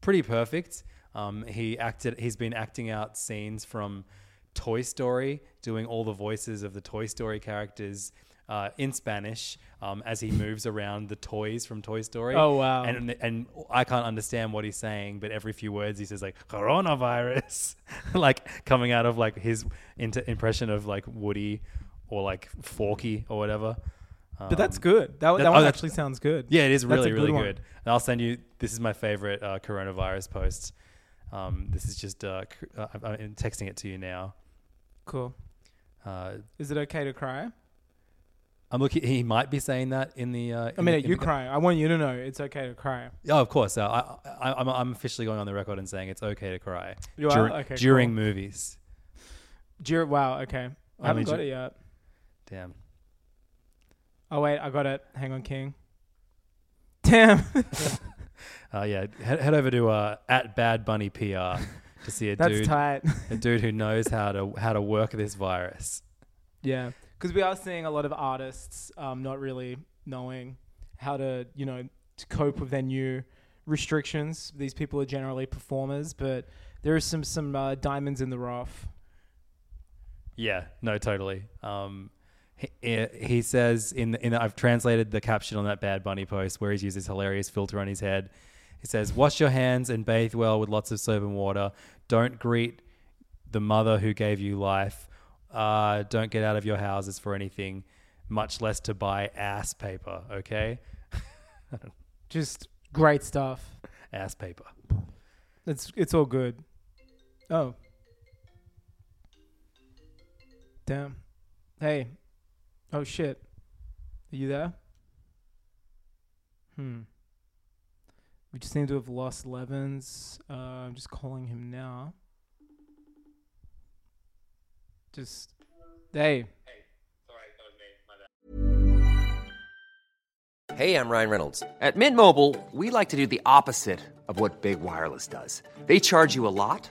pretty perfect um he acted he's been acting out scenes from toy story doing all the voices of the toy story characters uh, in Spanish um, as he moves around the toys from Toy Story. Oh, wow. And and I can't understand what he's saying, but every few words he says like coronavirus, [laughs] like coming out of like his inter- impression of like Woody or like Forky or whatever. but that's Um, good that, that- that oh, one that's- actually sounds good Yeah, it is really good really one. good. And I'll send you. This is my favorite uh, coronavirus post. Um, this is just uh, uh, I'm texting it to you now. cool Uh, is it okay to cry I'm looking. He might be saying that in the. Uh, I mean, the- in you the- crying. I want you to know it's okay to cry. Oh, of course. Uh, I, I, I'm, I'm officially going on the record and saying it's okay to cry You are? during, Okay, during cool. movies. Dur- wow. Okay. I haven't mean, got ju- it yet. Damn. Oh wait, I got it. Hang on, King. Damn. [laughs] [laughs] Uh, yeah, head, head over to uh, at Bad Bunny PR to see a [laughs] That's dude, tight. a dude who knows how to how to work this virus. Yeah, because we are seeing a lot of artists um, not really knowing how to, you know, to cope with their new restrictions. These people are generally performers, but there are some some uh, diamonds in the rough. Yeah, no, totally. Um, he, he says in the, in the, I've translated the caption on that Bad Bunny post where he's used this hilarious filter on his head. He says, "Wash your hands and bathe well with lots of soap and water. Don't greet the mother who gave you life. Uh, don't get out of your houses for anything, much less to buy ass paper. Okay, [laughs] Just great stuff. ass paper. It's it's all good. Oh. Damn. Hey. Oh shit. Are you there? Hmm. We just seem to have lost Levens. Uh, I'm just calling him now. Just hey. Hey, I'm Ryan Reynolds. At Mint Mobile, we like to do the opposite of what Big Wireless does. They charge you a lot,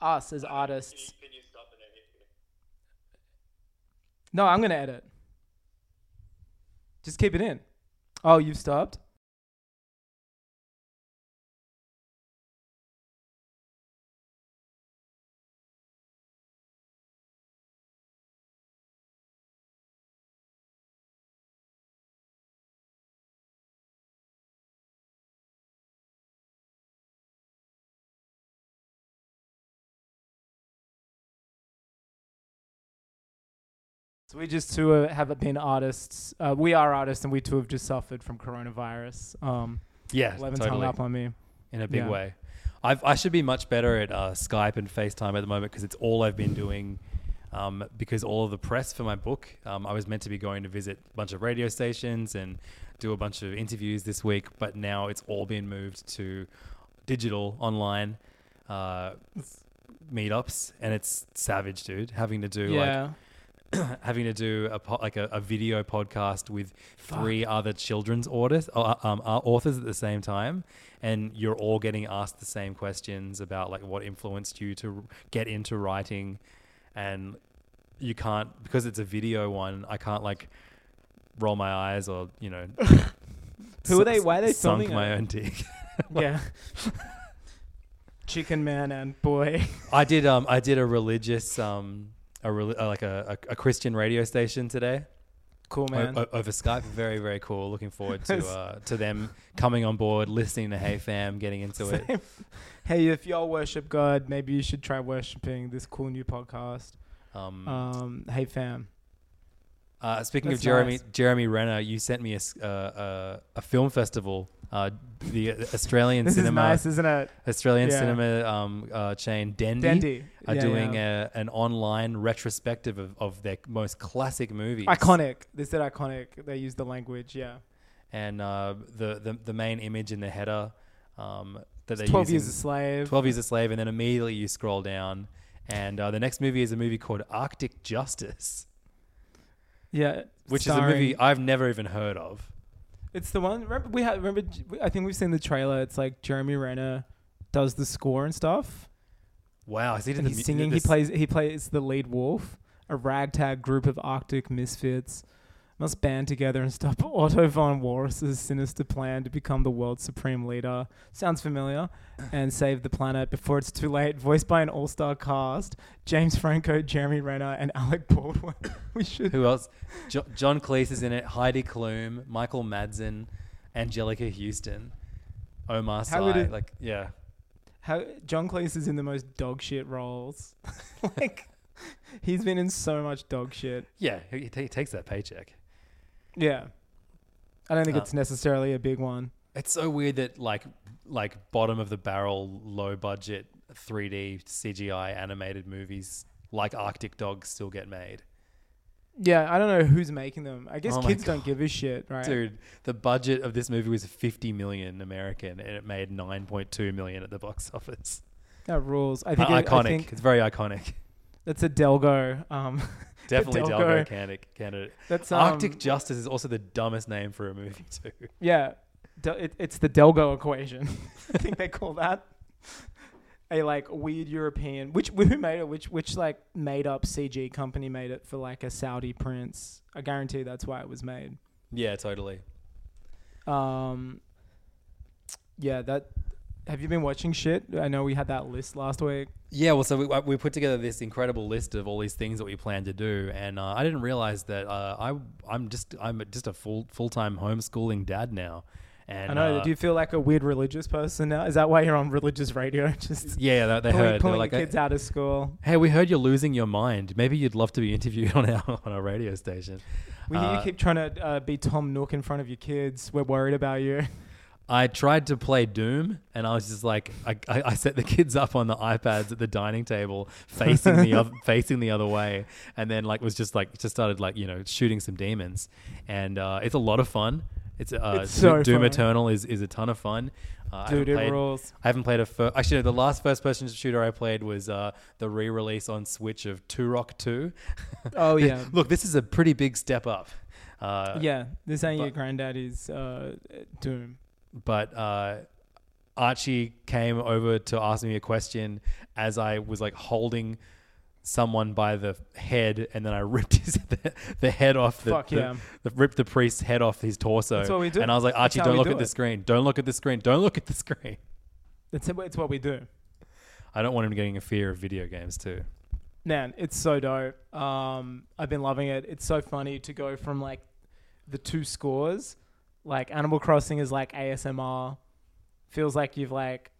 us as artists. No, I'm gonna edit. Just keep it in. Oh, you've stopped. We just two uh, have been artists. Uh, we are artists, and we two have just suffered from coronavirus. Um, Yeah, Levin's totally. hung up on me. in a big Yeah. way. I've, I should be much better at uh, Skype and FaceTime at the moment because it's all I've been doing. Um, because all of the press for my book, um, I was meant to be going to visit a bunch of radio stations and do a bunch of interviews this week, but now it's all been moved to digital online uh, meetups, and it's savage, dude. Having to do like Yeah. [coughs] having to do a po- like a, a video podcast with three other children's authors, uh, um, uh, authors at the same time, and you're all getting asked the same questions about like what influenced you to get into writing, and you can't because it's a video one. I can't like roll my eyes or you know. [laughs] Who are they? Why are they sunk filming my it? own dick? [laughs] yeah. Chicken man and boy. I did um I did a religious um a uh, like a, a, a Christian radio station today. Cool man. o- over Skype. Very very cool. Looking forward to [laughs] uh, to them coming on board, listening to Hey Fam, getting into it. hey, if y'all worship God, maybe you should try worshiping this cool new podcast. Um, Um, hey fam. Uh, speaking of Jeremy nice. Jeremy Renner, you sent me a uh, uh, a film festival, uh, the Australian This is cinema, nice, isn't it? Australian Yeah. cinema um, uh, chain Dendy, Dendy. are Yeah, doing yeah. A, an online retrospective of, of their most classic movies. Iconic. They said iconic. They used the language. Yeah. and uh, the, the the main image in the header um, that 12 using, Years a Slave. 12 Years a Slave, and then immediately you scroll down, and uh, the next movie is a movie called Arctic Justice, Yeah. which is a movie I've never even heard of. It's the one. Remember, we had. Remember, I think we've seen the trailer. It's like Jeremy Renner does the score and stuff. Wow, I see And he's singing. He plays. He plays the lead wolf. A ragtag group of Arctic misfits must band together and stop [laughs] Otto von Walrus's sinister plan to become the world's supreme leader. Sounds familiar. And save the planet before it's too late. Voiced by an all-star cast: James Franco, Jeremy Renner, and Alec Baldwin. [coughs] we should. Who else? Jo- John Cleese is in it. Heidi Klum, Michael Madsen, Anjelica Huston, Omar How Sy. it- Like, yeah, How John Cleese is in the most dog shit roles. [laughs] like he's been in so much dog shit. yeah, he, he takes that paycheck. Yeah. I don't think Uh, it's necessarily a big one. It's so weird that like like bottom of the barrel, low budget, 3D CGI animated movies like Arctic Dogs still get made. Yeah, I don't know who's making them. I guess Oh my kids don't God. give a shit, right? Dude, the budget of this movie was 50 million American and it made 9.2 million at the box [laughs] office. That rules. I think it- iconic. I think it's very iconic. that's a Delgo. Um, Definitely Delgo candidate. candidate. That's Arctic um, Justice is also the dumbest name for a movie [laughs] too. Yeah, Del- it, it's the Delgo equation. [laughs] I think they call that a like weird European. Which who made it? Which which like made up CG company made it for like a Saudi prince? I guarantee that's why it was made. Yeah, totally. Um, yeah, that. Have you been watching shit? I know we had that list last week. Yeah, well, so we, uh, we put together this incredible list of all these things that we plan to do, and uh, I didn't realize that uh, I I'm just I'm just a full full time homeschooling dad now, and I know. uh, do you feel like a weird religious person now? Is that why you're on religious radio? [laughs] Just yeah, they, they pulling, heard pulling like, kids out of school. "Hey, we heard you're losing your mind. Maybe you'd love to be interviewed [laughs] on our on our radio station." We hear you Uh, keep trying to uh, be Tom Nook in front of your kids. We're worried about you. [laughs] I tried to play Doom, and I was just like, I, I, I set the kids up on the iPads at the dining table, facing the other, [laughs] facing the other way, and then like was just like just started like you know shooting some demons, and uh, it's a lot of fun. It's, uh, It's so Doom fun. Eternal is, is a ton of fun. Uh, I Dude, haven't it played- rules. I haven't played a fir- actually no, the last first person shooter I played was uh, the re-release on Switch of Turok Two. Oh, [laughs] yeah. look, this is a pretty big step up. Uh, yeah, this ain't your granddaddy's uh, Doom. But uh, Archie came over to ask me a question as I was like holding someone by the head, and then I [laughs] ripped his the, the head off. The, Fuck the- yeah. the- ripped the priest's head off his torso. That's what we do. And I was like, That's Archie, how don't we look do at the it. screen. Don't look at the screen. Don't look at the screen. It's, it's what we do. I don't want him getting a fear of video games too. Man, it's so dope. Um, I've been loving it. It's so funny to go from like the two scores. Like Animal Crossing is like ASMR. Feels like you've like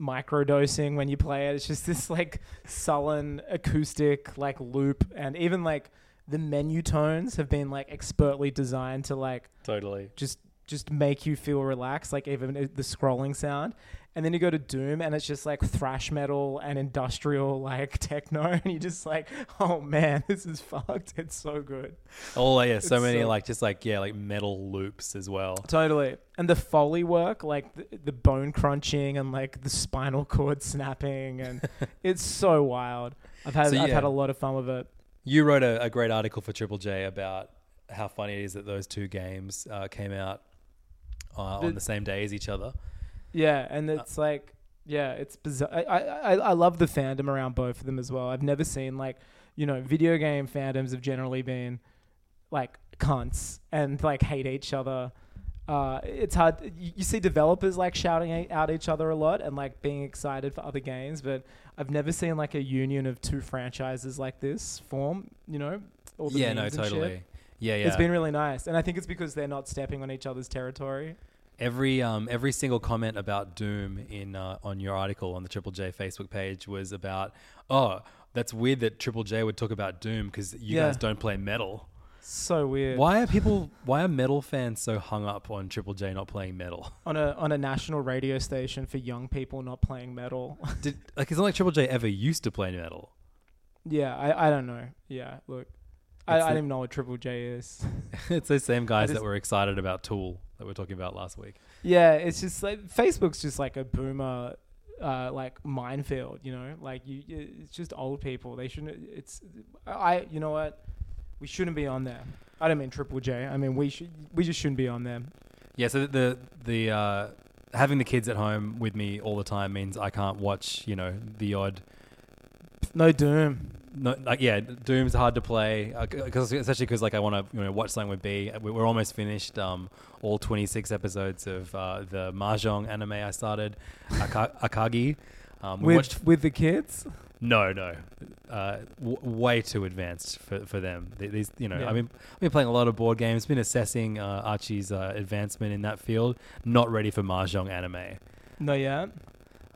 microdosing when you play it. It's just [laughs] this like sullen acoustic like loop, and even like the menu tones have been like expertly designed to like Totally. just just make you feel relaxed, like even the scrolling sound. And then you go to Doom, and it's just like thrash metal and industrial [laughs] like techno, [laughs] and you're just like, oh man, [laughs] this is fucked. It's so good. Oh yeah, so It's many so- like just like yeah, like metal loops as well. Totally. And the foley work, like the, the bone crunching and like the spinal cord snapping, and it's so wild. I've had So, I've had a lot of fun with it. You wrote a, a great article for Triple J about how funny it is that those two games uh, came out uh, The- on the same day as each other. Yeah, and it's like, yeah, it's bizarre. I, I, I love the fandom around both of them as well. I've never seen like, you know, video game fandoms have generally been like cunts and like hate each other. Uh, it's hard. You, you see developers like shouting out each other a lot and like being excited for other games, but I've never seen like a union of two franchises like this form. You know, all the Yeah, no, and shit. Yeah, yeah. It's been really nice, and I think it's because they're not stepping on each other's territory. Every um every single comment about Doom in uh, on your article on the Triple J Facebook page was about oh that's weird that Triple J would talk about Doom because you Yeah. guys don't play metal. So weird. Why are people? Why are metal fans so hung up on Triple J not playing metal? on a on a national radio station for young people not playing metal? Did like it's not like Triple J ever used to play metal. yeah, I I don't know. Yeah, look, I, I don't even know what Triple J is. [laughs] it's those same guys just- that were excited about Tool that we are talking about last week. yeah, it's just like Facebook's just like a boomer. Uh, like minefield, you know, like you, you, it's just old people. They shouldn't. It's, I, you know what, we shouldn't be on there. I don't mean Triple J. I mean we should. We just shouldn't be on there. Yeah, so the the uh, having the kids at home with me all the time means I can't watch, you know, the odd. No Doom. No, like yeah, Doom's hard to play because especially because like I want to you know watch something with B. We- We're almost finished um, all 26 episodes of uh, the mahjong anime I started, Aka- [laughs] Akagi. Um, we With watched with the kids. no, no, uh, w- way too advanced for, for them. These, you know, Yeah. I mean, I've been playing a lot of board games, been assessing uh, Archie's uh, advancement in that field. Not ready for mahjong anime. No, yeah.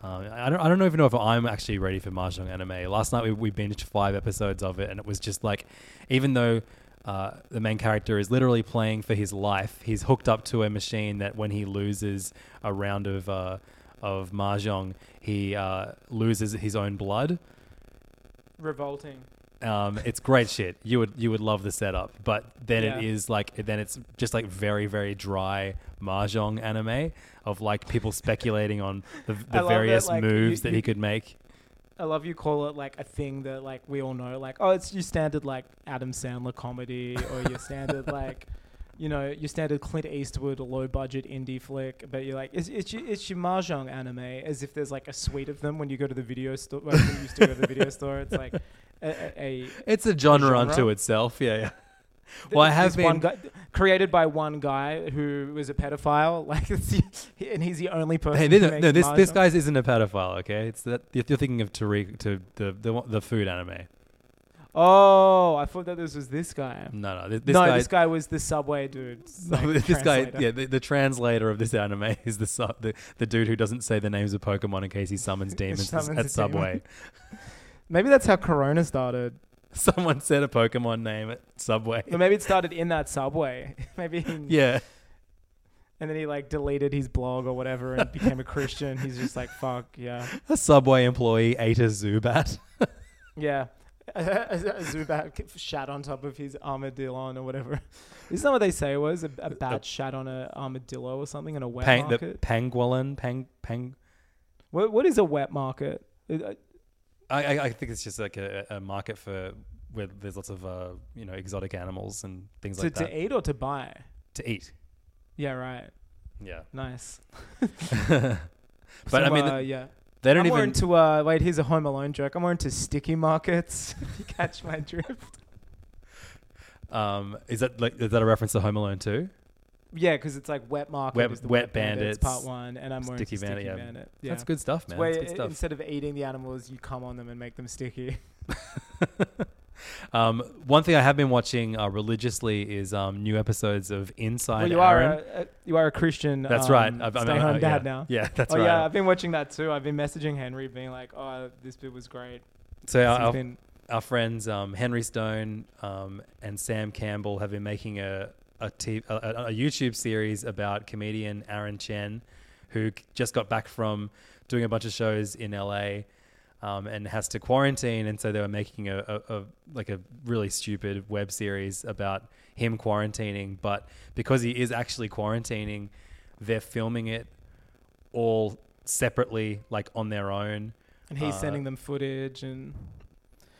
Um, I don't, I don't even know if I'm actually ready for mahjong anime. Last night we, we binged five episodes of it, and it was just like, even though uh, the main character is literally playing for his life, he's hooked up to a machine that when he loses a round of uh, of mahjong, he uh, loses his own blood. Revolting. Um, it's great shit. You would you would love the setup, but then it Yeah. is like then it's just like very very dry mahjong anime of like people speculating on the, [laughs] the love that, various like, you- moves that you- he could make. I love you call it like a thing that like we all know, like oh, it's your standard like Adam Sandler comedy or your standard [laughs] like, you know, your standard Clint Eastwood low budget indie flick. But you're like, it's it's your, it's your mahjong anime, as if there's like a suite of them when you go to the video store. When you used to go to the video store, it's like [laughs] a, a, It's a genre, genre? unto itself. Yeah, yeah. Well, I have this one been- guy, created by one guy who was a pedophile, [laughs] like, it's and he's the only person. Hey, makes no, this this guy's isn't a pedophile. Okay, it's that you're thinking of Toriko to the the the food anime. Oh, I thought that this was this guy. No, no, this, this no, guy. this guy was the subway dude. no, [laughs] like, this guy, yeah, the, the translator of this anime [laughs] is the, the the dude who doesn't say the names of Pokemon in case he summons demons Summons at a demon. Maybe that's how Corona started. [laughs] Someone said a Pokemon name at Subway. Or maybe it started in that subway. [laughs] maybe. He, [laughs] Yeah, And then he like deleted his blog or whatever and became a Christian. He's just like, fuck yeah, a Subway employee ate a Zubat. yeah. a Zubat shat on top of his armadillo or whatever. Isn't that what they say it was? A, a bat shat on an armadillo or something in a wet Pang, the market. pangolin, pang, pang. What what is a wet market? It- uh, I, I, think it's just like a, a market for where there's lots of uh, you know exotic animals and things to, like that to eat or to buy? to eat. Yeah, right. Yeah, Nice. [laughs] [laughs] but I mean, uh, th- yeah. they don't I'm more even. into uh wait, here's a Home Alone joke. I'm more into sticky markets. [laughs] if you catch my drift. um, is that like is that a reference to Home Alone too? Yeah, because it's like wet market. Wet- is the Wet Bandits, Bandits, part one, and I'm more Sticky Bandit, Sticky yeah. Bandit. Yeah. That's good stuff, man. where That's good i- stuff. instead of eating the animals, you come on them and make them sticky. [laughs] Um, one thing I have been watching uh, religiously is um, new episodes of Inside well, you are a, a, you are a Christian. That's um, right. I've- I stay mean, home uh, dad yeah. now. Yeah, that's oh, right. yeah, I've been watching that too. I've been messaging Henry, being like, "Oh, this bit was great." So He's our, been- our friends um, Henry Stone um, and Sam Campbell have been making a a, t- a, a YouTube series about comedian Aaron Chen, who just got back from doing a bunch of shows in LA. Um, and has to quarantine, and so they were making a, a, a like a really stupid web series about him quarantining. But because he is actually quarantining, they're filming it all separately, like on their own. and he's Uh, sending them footage, and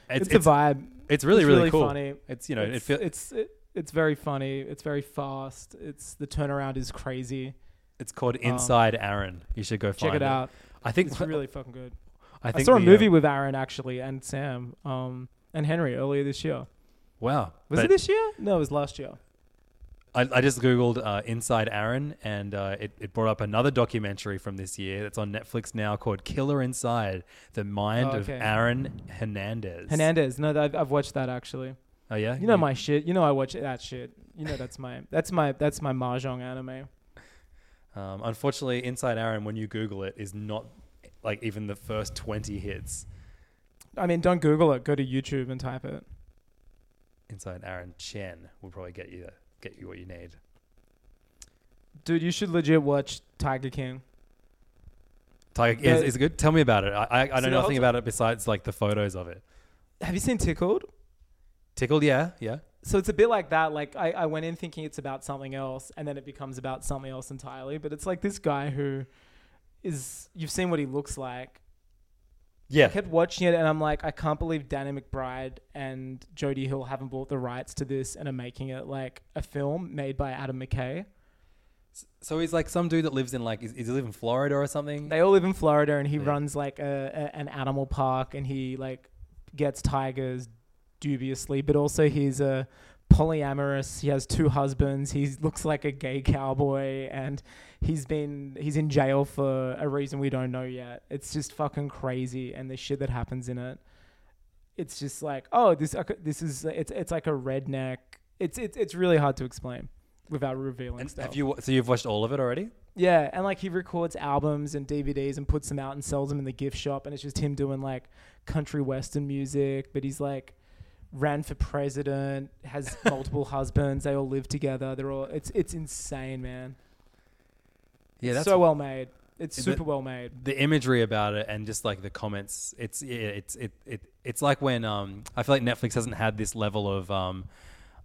It's, it's, a vibe. It's really really, cool. funny. It's you know it's, it feel, it's it, it's very funny. It's very fast. It's the turnaround is crazy. It's called Inside Aaron. You should go um, Check find it out. I think It's really fucking good. I I, think saw a the, movie uh, with Aaron actually and Sam um, and Henry earlier this year. Wow. Was But it this year? No, it was last year. I, I just googled uh, Inside Aaron, and uh, it, it brought up another documentary from this year that's on Netflix now called Killer Inside: The Mind Oh, of okay. Aaron Hernandez. Hernandez. No, I've, I've watched that actually. Oh yeah. You know my shit. You know I watch that shit. You know that's my that's my that's my mahjong anime. Um, unfortunately, Inside Aaron, when you Google it, is not like even the first twenty hits. I mean, don't Google it. Go to YouTube and type it. inside Aaron Chen will probably get you get you what you need. Dude, you should legit watch Tiger King. Tiger is, is it good? Tell me about it. I I, I know nothing about it besides like the photos of it. Have you seen Tickled? Tickled, yeah, yeah. So it's a bit like that. Like I, I went in thinking it's about something else, and then it becomes about something else entirely. But it's like this guy who is you've seen what he looks like. Yeah. I kept watching it, and I'm like, I can't believe Danny McBride and Jody Hill haven't bought the rights to this and are making it like a film made by Adam McKay. So he's like some dude that lives in like is, is he live in Florida or something? They all live in Florida, and he Yeah. runs like a, a an animal park, and he like gets tigers dubiously, but also he's a polyamorous. He has two husbands. He looks like a gay cowboy, and he's been he's in jail for a reason we don't know yet. It's just fucking crazy, and the shit that happens in it. It's just like, oh, this this is it's it's like a redneck. It's it's it's really hard to explain without revealing And stuff. have you so you've watched all of it already? Yeah, and like he records albums and DVDs and puts them out and sells them in the gift shop, and it's just him doing like country western music. But he's like ran for president, has [laughs] multiple husbands. They all live together. They're all it's it's insane, man. Yeah, that's so well made. It's The- super well made. the imagery about it and just like the comments it's yeah, it's it, it it's like when um I feel like Netflix hasn't had this level of um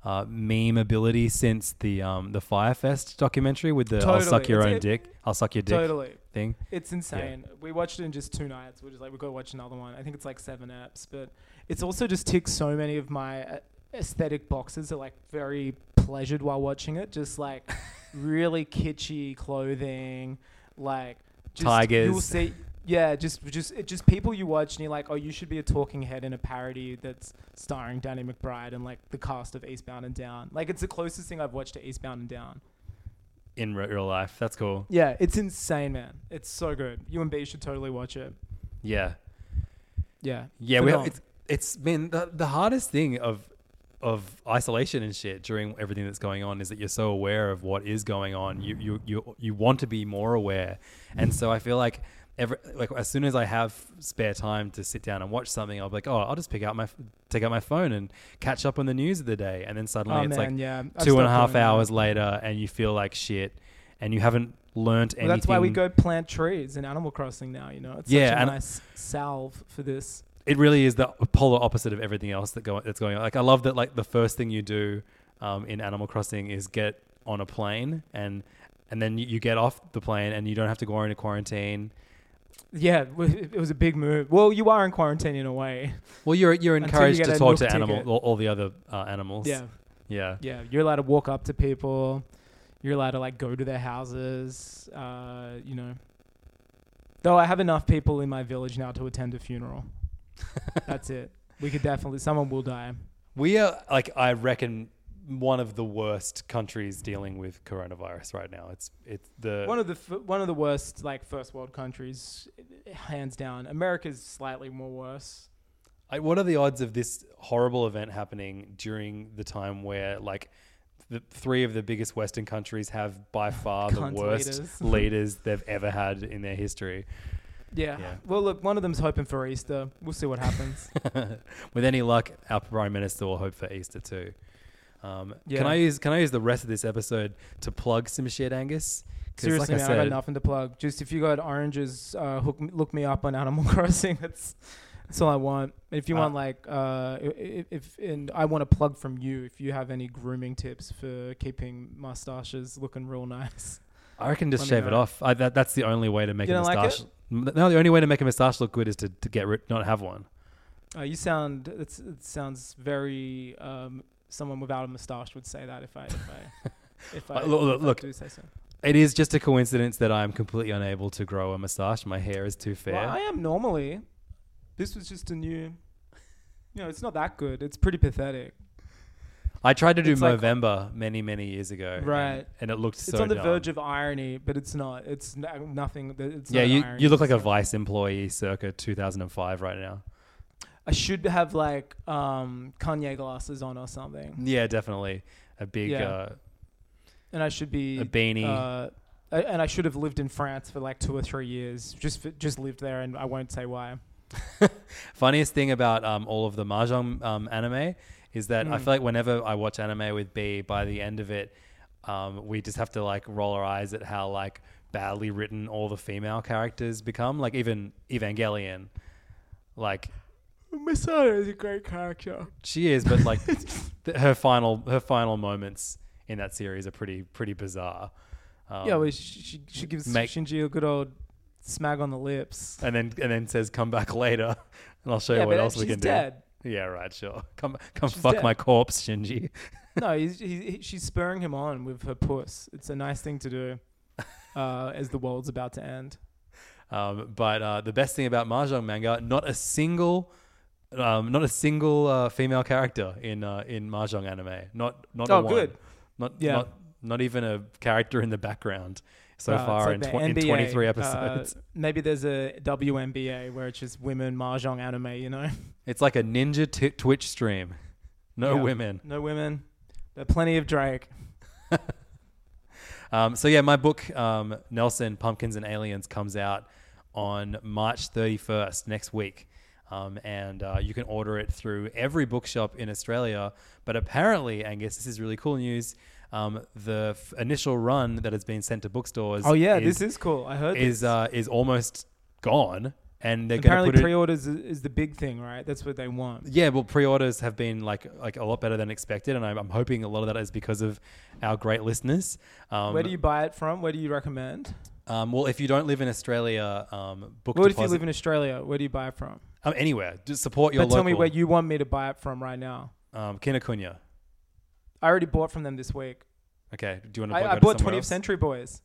uh, meme ability since the um the Fyre Fest documentary with the I'll suck your It's- own it- dick I'll suck your dick Totally. thing It's insane. We watched it in just two nights. We're just like, we've got to watch another one. I think it's like seven apps, but it's also just ticks so many of my uh, aesthetic boxes that like very pleasured while watching it. Just like [laughs] really kitschy clothing, like just, You'll Tigers. see, yeah, just just it just people you watch and you're like, oh, you should be a talking head in a parody that's starring Danny McBride and like the cast of Eastbound and Down. Like it's the closest thing I've watched to Eastbound and Down. in re- real life that's cool Yeah, it's insane, man. It's so good. You and B should totally watch it. yeah Yeah. yeah we it's it's been the, the hardest thing of of isolation and shit during everything that's going on is that you're so aware of what is going on. You you you you want to be more aware, and so I feel like every like as soon as I have spare time to sit down and watch something, I'll be like, oh, I'll just pick out my take out my phone and catch up on the news of the day, and then suddenly Oh, it's man, like yeah. Two and a half doing that. hours later, and you feel like shit, and you haven't learnt Well, anything. that's why we go plant trees in Animal Crossing now. You know, it's Yeah, such a nice salve for this. It really is the polar opposite of everything else that go that's going on. Like I love that like the first thing you do um, in Animal Crossing is get on a plane and and then you, you get off the plane and you don't have to go into quarantine. Yeah, it was a big move. Well, you are in quarantine in a way. Well, you're you're Until you encouraged to talk to animal all, all the other uh, animals. Yeah, yeah. yeah. You're allowed to walk up to people. You're allowed to like go to their houses. Uh, you know. Though I have enough people in my village now to attend a funeral. That's it. We could definitely. Someone will die. We are like I reckon one of the worst countries dealing with coronavirus right now. It's it's the One of the f- one of the worst like first world countries, hands down. America's slightly more worse. I, what are the odds of this horrible event happening during the time where like the three of the biggest Western countries have by [laughs] far the worst leaders. leaders they've ever had in their history? Yeah. Yeah. Well, look, one of them's hoping for Easter. We'll see what happens. [laughs] With any luck, our prime minister will hope for Easter too. Um, Yeah. Can I use Can I use the rest of this episode to plug some shit, Angus? Seriously, like I man, I got nothing to plug. Just if you got oranges, uh, hook look me up on Animal [laughs] Crossing. That's that's all I want. If you Uh, want like, uh, if, if and I want to plug from you. If you have any grooming tips for keeping mustaches looking real nice. I reckon [laughs] just Let shave it off. I, that, that's the only way to make You a don't like mustache. M- no, the only way to make a mustache look good is to, to get rid, not have one. Uh, you sound it's, it sounds very um, someone without a mustache would say that if I if I [laughs] if I, Uh, look- look- if I look. do say so. It is just a coincidence that I'm completely unable to grow a mustache. My hair is too fair. Well, I am normally. This was just a new. You know, it's not that good. It's pretty pathetic. I tried to do It's like- Movember many, many years ago. Right. And, it looked It's so on the dumb. verge of irony, but it's not. It's no, nothing. It's yeah, not you, you look like it's a Vice employee circa 2005 right now. I should have like um, Kanye glasses on or something, Yeah, definitely. A big, Yeah. uh, and I should be A beanie. Uh, I- and I should have lived in France for like two or three years. Just for, just lived there, and I won't say why. [laughs] Funniest thing about um, all of the mahjong um, anime is that I Mm. feel like whenever I watch anime with B, by the end of it, um, we just have to like roll our eyes at how like badly written all the female characters become. Like even Evangelion, like Misato is a great character. she is, but like [laughs] th- her final her final moments in that series are pretty pretty bizarre. Um, yeah, well, she, she, she gives make- Shinji a good old smag on the lips. and then and then says, "Come back later, [laughs] and I'll show you what else we can dead. do." Yeah, right, sure. [laughs] Come come She's fuck dead. my corpse, Shinji. no, [laughs] he's, he, he, she's spurring him on with her puss. It's a nice thing to do uh, as the world's about to end. Um, but uh, the best thing about mahjong manga, not a single, um, not a single uh, female character in uh, in mahjong anime. Not not a Oh, one. good. Not Yeah. not not even a character in the background so Uh, far like in, tw- in NBA, 23 uh, episodes. [laughs] maybe there's a WNBA where it's just women mahjong anime, you know? [laughs] it's like a ninja t- Twitch stream. No Yeah. women. No women. But plenty of Drake. [laughs] Um, so yeah, my book um, Nelson Pumpkins and Aliens comes out on March 31st next week, um, and uh, you can order it through every bookshop in Australia. But apparently, Angus, this is really cool news. Um, the f- initial run that has been sent to bookstores. Oh, yeah, this is cool. I heard is this. uh, is almost gone, and they're going Apparently, to put it. pre-orders is, is the big thing, right? That's what they want. Yeah, well, pre-orders have been like like a lot better than expected, and I'm, I'm hoping a lot of that is because of our great listeners. Um, Where do you buy it from? Where do you recommend? Um, well, if you don't live in Australia, um, book What if you live in Australia? Where do you buy it from? um, anywhere, just support your But local. tell me where you want me to buy it from right now. um, Kinokuniya. I already bought from them this week. Okay, do you want to? I, I bought somewhere 20th else? Century Boys.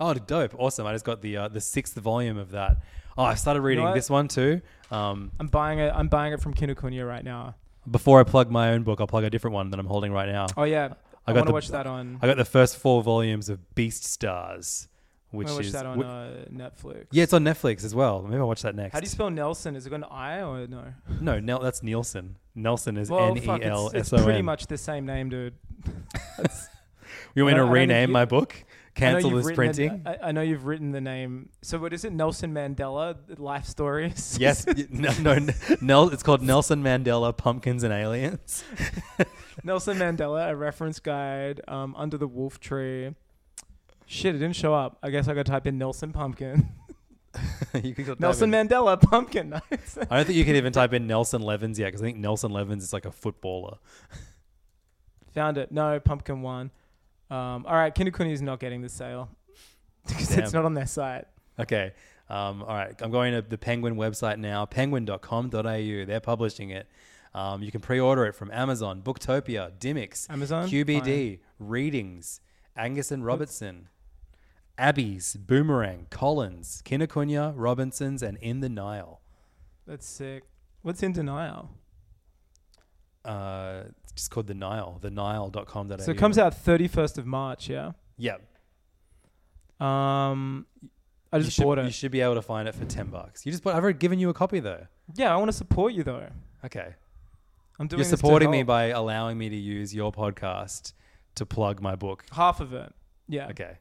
Oh, dope! Awesome! I just got the uh, the sixth volume of that. Oh, I started reading what? this one too. Um, I'm buying it. I'm buying it from Kinokuniya right now. before I plug my own book, I'll plug a different one that I'm holding right now. Oh yeah, I, I got want to watch that on. I got the first four volumes of Beastars, which watch is that on whi- uh, Netflix. yeah, it's on Netflix as well. Maybe I'll watch that next. How do you spell Nelson? Is it an I or no? No, Nel, that's Nielsen. Nelson is N E L it's, S it's O N. pretty much the same name, dude. [laughs] [laughs] You want me to don't- I don't think rename my book? Cancel this printing? I, I know you've written the name. So what is it? Nelson Mandela life stories. Yes, [laughs] no, no, Nel, it's called Nelson Mandela Pumpkins and Aliens. Nelson Mandela, a reference guide, um, under the wolf tree. Shit, it didn't show up. I guess I got to type in Nelson Pumpkin. [laughs] [laughs] you could type Nelson in- Mandela [laughs] Pumpkin. Nice. I don't think you can even type in Nelson Levins yet because I think Nelson Levins is like a footballer. Found it. No, Pumpkin one. Um, all right, Kinokuni is not getting the sale because Damn. it's not on their site. Okay. Um, all right. I'm going to the Penguin website now, penguin.com.au. They're publishing it. Um, you can pre order it from Amazon, Booktopia, Dymocks, Amazon? QBD, Readings, Angus and Robertson, Abbey's, Boomerang, Collins, Kinokuniya, Robinson's, and In the Nile. That's sick. What's in denial? Uh, it's just called The Nile, the Nile.com.au. So it comes out 31st of March, yeah? Yeah. Um, I You just should, bought it. you should be able to find it for 10 bucks. You just bought, I've already given you a copy though. yeah, I want to support you though. Okay. I'm doing You're this to supporting me help. by allowing me to use your podcast to plug my book. half of it. Yeah. Okay.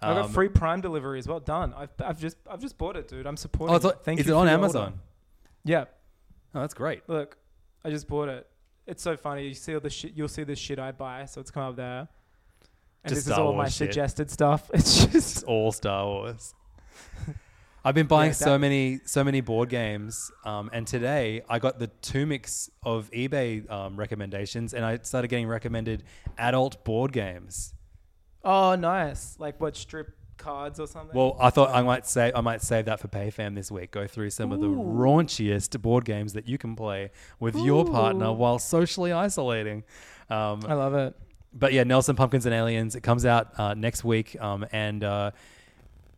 I got Um, free Prime delivery as well. Done. I've, I've just I've just bought it, dude. I'm supporting. Oh, on- Thank is you it on Amazon? Yeah. Oh, that's great. Look, I just bought it. It's so funny. You see all the shit. You'll see the shit I buy. So it's come up there. And Just this is Star all my shit. suggested stuff. [laughs] It's just It's all Star Wars. [laughs] I've been buying Yeah, so many so many board games, um, and today I got the two mix of eBay um, recommendations, and I started getting recommended adult board games. Oh nice. Like what strip cards or something. Well, I thought I might say I might save that for PayFam this week. Go through some of the raunchiest board games that you can play with your partner while socially isolating. Um, I love it. but yeah, Nelson Pumpkins and Aliens. It comes out uh, next week, um, and uh,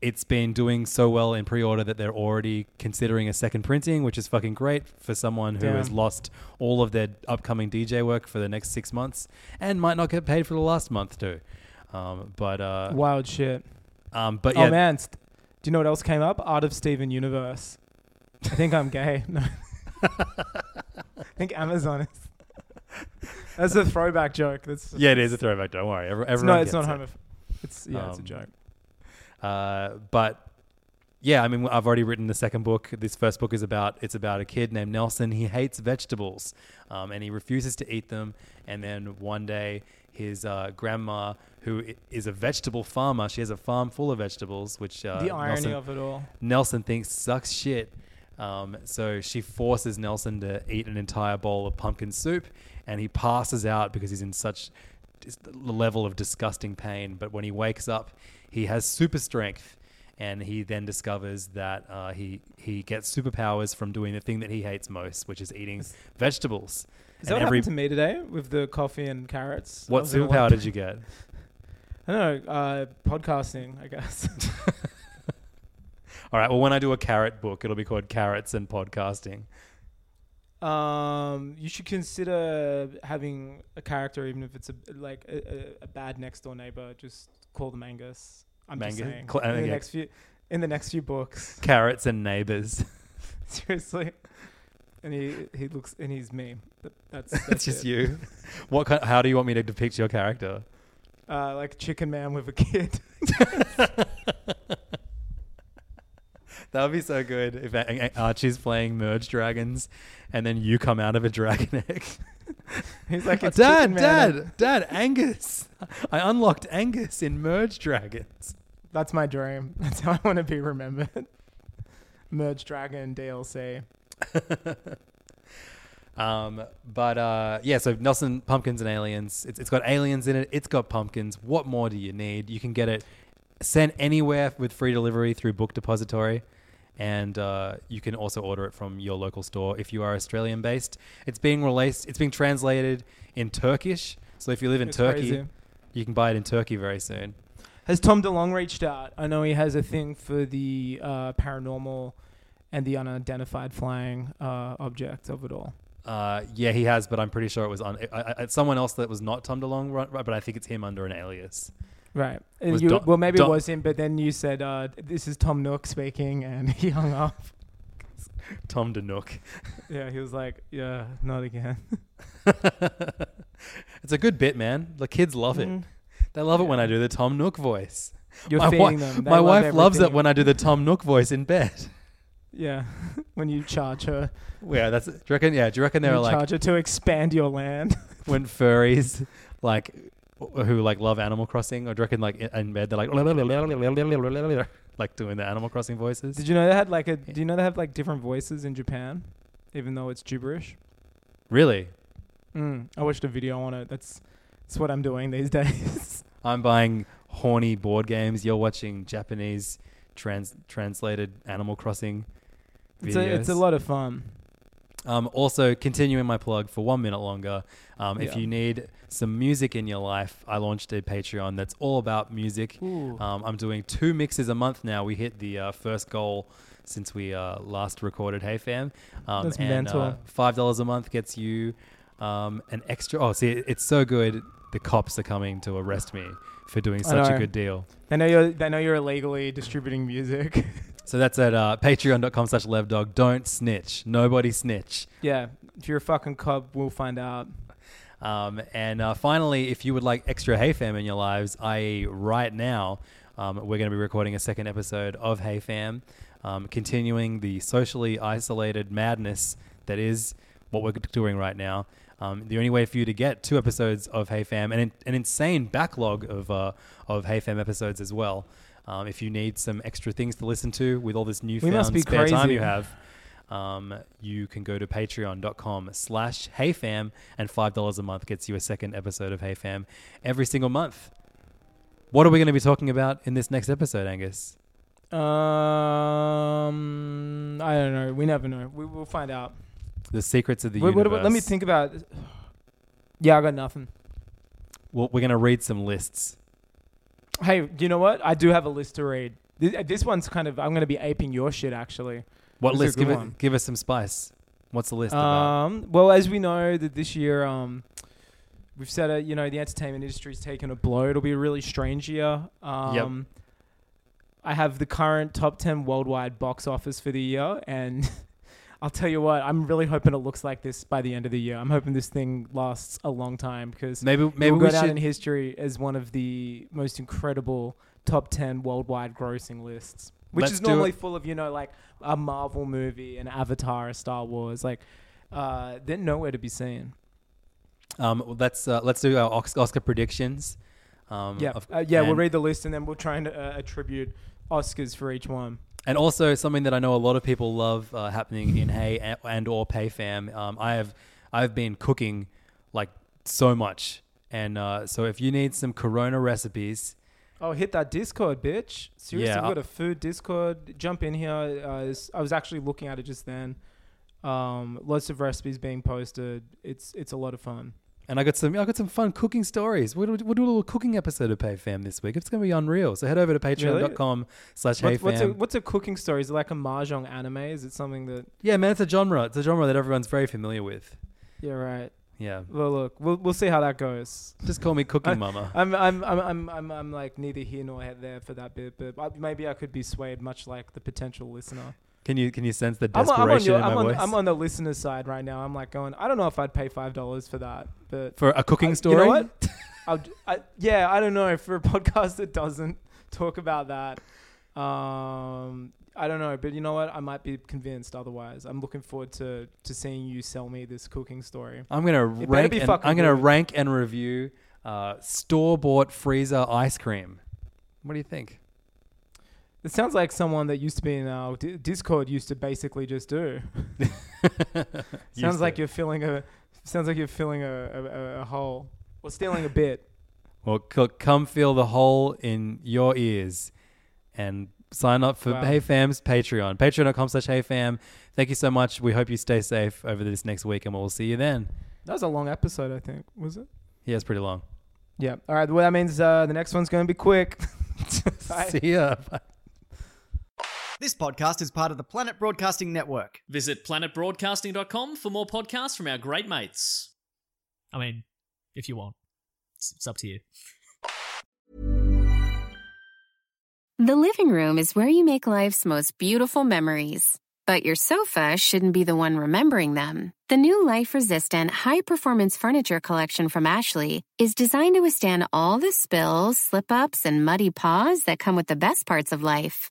it's been doing so well in pre-order that they're already considering a second printing, which is fucking great for someone who has lost all of their upcoming DJ work for the next six months and might not get paid for the last month too. Um, but uh, Wild shit. um, but yeah, Oh man, st- do you know what else came up? Art of Steven Universe. I think I'm gay. [laughs] No. I think Amazon is. That's a throwback joke. That's yeah, it is a throwback. Don't worry, Every, everyone not. It's not it. It's yeah. it's a Um, joke. Uh, but yeah, I mean, I've already written the second book. This first book is about it's about a kid named Nelson. He hates vegetables, um, and he refuses to eat them. And then one day, his uh, grandma, who i- is a vegetable farmer, she has a farm full of vegetables, which uh, the irony Nelson, of it all. Nelson thinks sucks shit. Um, so she forces Nelson to eat an entire bowl of pumpkin soup, and he passes out because he's in such dis- level of disgusting pain. But when he wakes up, he has super strength, and he then discovers that uh, he he gets superpowers from doing the thing that he hates most, which is eating [laughs] vegetables. Is that what happened to me today with the coffee and carrots? What was in a superpower did you get? [laughs] I don't know. Uh, podcasting, I guess. [laughs] All right. Well, when I do a carrot book, it'll be called Carrots and Podcasting. Um, you should consider having a character, even if it's a like a, a, a bad next door neighbor. Just call them Angus. I'm just Mangus? saying. Cl- in the yeah. next few, in the next few books, Carrots and neighbors. [laughs] seriously. And he he looks and he's me. Th- That's [laughs] That's just it. you. What kind? How do you want me to depict your character? Uh, like Chicken Man with a kid. [laughs] That would be so good if A- A- Archie's playing Merge Dragons, and then you come out of a dragon egg. [laughs] He's like, "It's Dad, Chicken Man." Dad, Dad, Angus! I unlocked Angus in Merge Dragons. That's my dream. That's how I want to be remembered. Merge Dragon DLC. [laughs] Um, but uh, yeah, so Nelson Pumpkins and Aliens. It's, it's got aliens in it. It's got pumpkins. What more do you need? You can get it sent anywhere with free delivery through Book Depository, and uh, you can also order it from your local store if you are Australian based. It's being released. It's being translated in Turkish. So if you live in It's Turkey, crazy. you can buy it in Turkey very soon. Has Tom DeLonge reached out? I know he has a thing for the uh, paranormal and the unidentified flying uh, object of it all. Uh, yeah, he has, but I'm pretty sure it was I, I, someone else that was not Tom DeLonge, right? But I think it's him under an alias. Right. And you, Don- well, maybe Don- it was him, but then you said, uh, "This is Tom Nook speaking," and [laughs] he hung up. Tom DeNook. [laughs] Yeah, he was like, "Yeah, not again." [laughs] it's a good bit, man. The kids love it. Mhm. They love it when I do the Tom Nook voice. You're my wi- them. They my love wife loves it when I do the Tom Nook voice in bed. Yeah, [laughs] when you charge her, Yeah, that's. Do you reckon? Yeah, do you reckon there are like charge her to expand your land. [laughs] when furries like who like love Animal Crossing, or do you reckon like in- in bed they're like [laughs] like doing the Animal Crossing voices? Did you know they had like a? Do you know they have like different voices in Japan, even though it's gibberish? Really? Mm, I watched a video on it. That's that's what I'm doing these days. I'm buying horny board games. You're watching Japanese trans translated Animal Crossing videos. it's, a, it's a lot of fun. Um, also, continuing my plug for one minute longer. Um, If Yeah. you need some music in your life, I launched a Patreon that's all about music. Ooh. Um, I'm doing two mixes a month now. We hit the uh, first goal since we uh, last recorded Hey Fam. Um, That's and, mental. Uh, Five dollars a month gets you um, an extra. Oh, see, it's so good. The cops are coming to arrest me for doing I such a know. good deal. They know you're they know you're illegally distributing music. [laughs] So that's at uh, patreon.com slash levdog. Don't snitch. Nobody snitch. yeah, if you're a fucking cop, we'll find out. Um, and uh, finally, if you would like extra Hey Fam in your lives, i.e., right now, um, we're going to be recording a second episode of Hey Fam, um, continuing the socially isolated madness that is what we're doing right now. Um, the only way for you to get two episodes of Hey Fam and an, an insane backlog of uh, of Hey Fam episodes as well. Um, if you need some extra things to listen to with all this newfound spare time you have, um, you can go to patreon.com slash heyfam and $5 a month gets you a second episode of Hey Fam every single month. What are we going to be talking about in this next episode, Angus? Um, I don't know. We never know. We will find out. The secrets of the Wait, what universe. about- let me think about. Yeah, I got nothing. Well, we're going to read some lists. Hey, you know what? I do have a list to read. This, this one's kind of. I'm going to be aping your shit actually. What This is a list? good Give, one. it, give us some spice. What's the list about? Um, well, as we know that this year, um, we've said it. You know, the entertainment industry's taken a blow. It'll be a really strange year. Um, I have the current top ten worldwide box office for the year, and [laughs] I'll tell you what, I'm really hoping it looks like this by the end of the year. I'm hoping this thing lasts a long time because Maybe- maybe will go down in history as one of the most incredible top ten worldwide grossing lists. which Let's is normally full of you know like a Marvel movie, an Avatar, a Star Wars. Like, uh, they're nowhere to be seen. Um, well, let's uh, let's do our Oscar predictions. Um, Yeah, uh, yeah. We'll read the list and then we'll try and uh, attribute Oscars for each one. And also something that I know a lot of people love uh, happening in Hey and, and or PayFam. Um, I have I've been cooking like so much, and uh, so if you need some Corona recipes, Oh, hit that Discord, bitch! Seriously, Yeah, we've got a food Discord. Jump in here. Uh, I was actually looking at it just then. Um, lots of recipes being posted. It's it's a lot of fun. And I got some I got some fun cooking stories. We'll, do- we'll do a little cooking episode of PayFam this week. It's going to be unreal. So head over to patreon.com slash What's, what's a what's a cooking story? Is it like a mahjong anime? Is it something that? Yeah, man, it's a genre. It's a genre that everyone's very familiar with. Yeah, right. Yeah, Well, look, we'll we'll see how that goes. just call me Cooking [laughs] Mama. I'm I'm I'm I'm I'm, I'm like neither here nor there for that bit, but maybe I could be swayed, much like the potential listener. Can you can you sense the I'm, desperation on- I'm on your, in my I'm on, voice I'm on the listener's side right now. I'm like going, I don't know if I'd pay five dollars for that, but for a cooking story? You know what? I'll, I, yeah, I don't know for a [laughs] podcast that doesn't talk about that. Um, I don't know, but you know what? I might be convinced otherwise. I'm looking forward to to seeing you sell me this cooking story. I'm gonna better rank. be And, fucking I'm gonna good. rank and review uh, store bought freezer ice cream. What do you think? It sounds like someone that used to be in our D- Discord used to basically just do. [laughs] Sounds like you're filling a. Sounds like you're filling a, a, a, hole or stealing a bit. [laughs] Well, c- come feel the hole in your ears and sign up for Wow. Hey Fam's Patreon. Patreon.com slash Hey Fam. Thank you so much. We hope you stay safe over this next week and we'll see you then. That was a long episode, I think. Was it? Yeah, it's pretty long. Yeah. All right. Well, that means uh, the next one's going to be quick. [laughs] See ya. Bye. This podcast is part of the Planet Broadcasting Network. Visit planetbroadcasting.com for more podcasts from our great mates. I mean, if you want, it's, it's up to you. The living room is where you make life's most beautiful memories. But your sofa shouldn't be the one remembering them. The new life resistant, high performance furniture collection from Ashley is designed to withstand all the spills, slip ups, and muddy paws that come with the best parts of life.